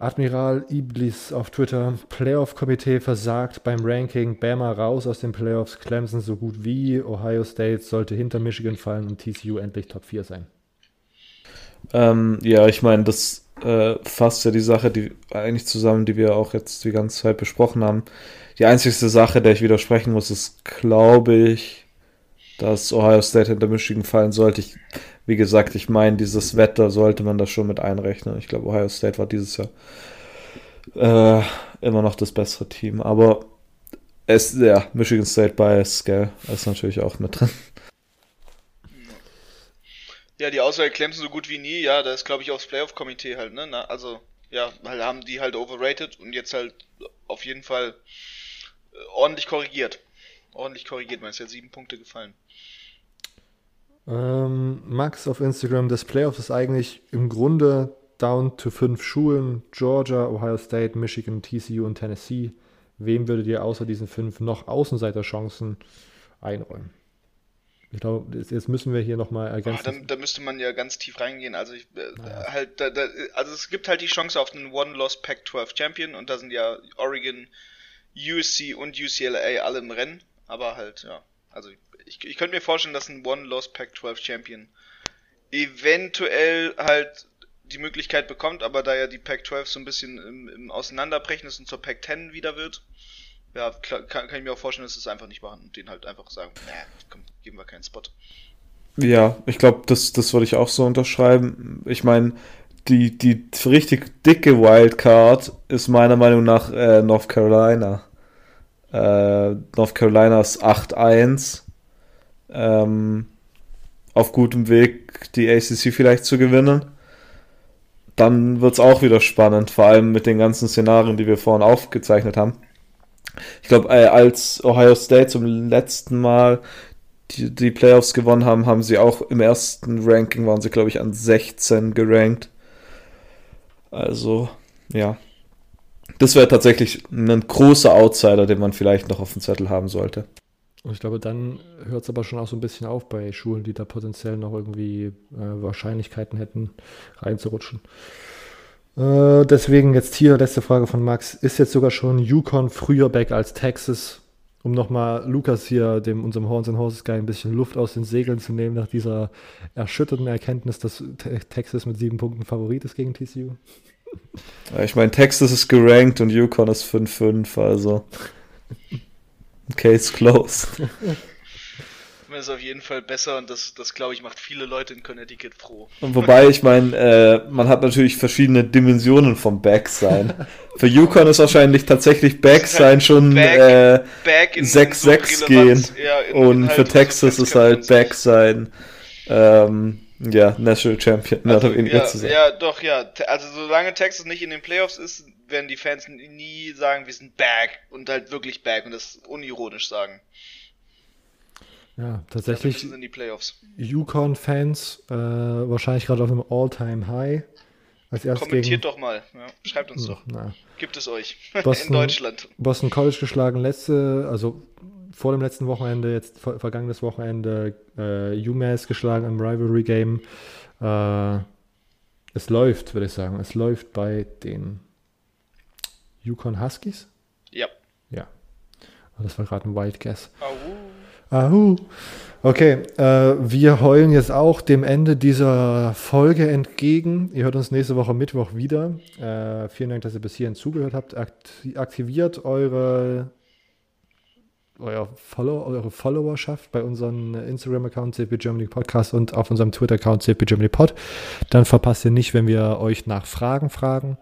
Admiral Iblis auf Twitter. Playoff-Komitee versagt beim Ranking. Bama raus aus den Playoffs. Clemson so gut wie. Ohio State sollte hinter Michigan fallen und TCU endlich Top 4 sein. Ähm, ja, ich meine, das äh, fasst ja die Sache, die eigentlich zusammen, die wir auch jetzt die ganze Zeit besprochen haben. Die einzigste Sache, der ich widersprechen muss, ist, glaube ich, dass Ohio State hinter Michigan fallen sollte. Ich, wie gesagt, ich meine, dieses Wetter sollte man da schon mit einrechnen. Ich glaube, Ohio State war dieses Jahr äh, immer noch das bessere Team. Aber es, ja, Michigan State Bias, gell, ist natürlich auch mit drin. Ja, die Auswahl Clemson so gut wie nie, ja, da ist glaube ich auch das Playoff-Komitee halt, ne? Na, also, ja, halt haben die halt overrated und jetzt halt auf jeden Fall ordentlich korrigiert. Ordentlich korrigiert, man ist ja sieben Punkte gefallen. Ähm, Max auf Instagram, das Playoffs ist eigentlich im Grunde down to fünf Schulen: Georgia, Ohio State, Michigan, TCU und Tennessee. Wem würdet ihr außer diesen fünf noch Außenseiterchancen einräumen? Ich glaube, jetzt müssen wir hier nochmal ergänzen. Oh, da, da, müsste man ja ganz tief reingehen. Also, ich, äh, naja. halt, da, da, also es gibt halt die Chance auf einen One-Loss Pac-12 Champion und da sind ja Oregon, USC und UCLA alle im Rennen. Aber halt, ja. Also ich, ich könnte mir vorstellen, dass ein One-Loss Pac-12 Champion eventuell halt die Möglichkeit bekommt, aber da ja die Pac-12 so ein bisschen im, im Auseinanderbrechen ist und zur Pac-10 wieder wird, ja, kann, kann, ich mir auch vorstellen, dass es einfach nicht machen und denen halt einfach sagen, nee, komm, geben wir keinen Spot. Ja, ich glaube, das, das würde ich auch so unterschreiben. Ich meine, die, die richtig dicke Wildcard ist meiner Meinung nach äh, North Carolina. Äh, North Carolina ist 8-1. Ähm, auf gutem Weg, die ACC vielleicht zu gewinnen. Dann wird es auch wieder spannend, vor allem mit den ganzen Szenarien, die wir vorhin aufgezeichnet haben. Ich glaube, äh, als Ohio State zum letzten Mal die, die Playoffs gewonnen haben, haben sie auch im ersten Ranking waren sie, glaube ich, an 16 gerankt. Also, ja. Das wäre tatsächlich ein großer Outsider, den man vielleicht noch auf dem Zettel haben sollte. Und ich glaube, dann hört es aber schon auch so ein bisschen auf bei Schulen, die da potenziell noch irgendwie äh, Wahrscheinlichkeiten hätten, reinzurutschen. Äh, deswegen jetzt hier letzte Frage von Max. Ist jetzt sogar schon Yukon früher back als Texas? Um nochmal Lukas hier, dem unserem Horns and Horses Guy, ein bisschen Luft aus den Segeln zu nehmen, nach dieser erschütternden Erkenntnis, dass Texas mit sieben Punkten Favorit ist gegen TCU. Ich meine, Texas ist gerankt und Yukon ist 5-5, also. Case closed. Das ist auf jeden Fall besser und das, das glaube ich, macht viele Leute in Connecticut froh. Und wobei, ich meine, äh, man hat natürlich verschiedene Dimensionen vom Back sein. Für Yukon ist wahrscheinlich tatsächlich Back sein schon 6-6 äh, gehen. Ja, in, und in halt für Texas ist halt Back sein. Ähm, ja, National Champion, mehr also, oder weniger ja, zu sein. Ja, doch, ja. Also solange Texas nicht in den Playoffs ist, werden die Fans nie sagen, wir sind back und halt wirklich back und das unironisch sagen. Ja, tatsächlich. Sind die Playoffs. Yukon-Fans äh, wahrscheinlich gerade auf einem All-Time-High. Als Kommentiert gegen... doch mal. Ja, schreibt uns hm, doch. Na. Gibt es euch Boston, in Deutschland. Boston College geschlagen letzte, also vor dem letzten Wochenende, jetzt ver vergangenes Wochenende, äh, UMass geschlagen im Rivalry Game. Äh, es läuft, würde ich sagen. Es läuft bei den Yukon Huskies? Ja. Ja. Das war gerade ein Wild Guess. Au. Ahu. Okay, äh, wir heulen jetzt auch dem Ende dieser Folge entgegen. Ihr hört uns nächste Woche Mittwoch wieder. Äh, vielen Dank, dass ihr bis hierhin zugehört habt. Aktiviert eure, euer Follow, eure Followerschaft bei unserem Instagram-Account CP Germany Podcast und auf unserem Twitter-Account CP Germany Pod. Dann verpasst ihr nicht, wenn wir euch nach Fragen fragen.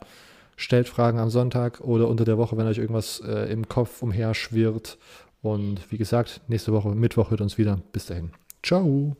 Stellt Fragen am Sonntag oder unter der Woche, wenn euch irgendwas äh, im Kopf umher schwirrt und wie gesagt, nächste Woche, Mittwoch hört uns wieder. Bis dahin. Ciao.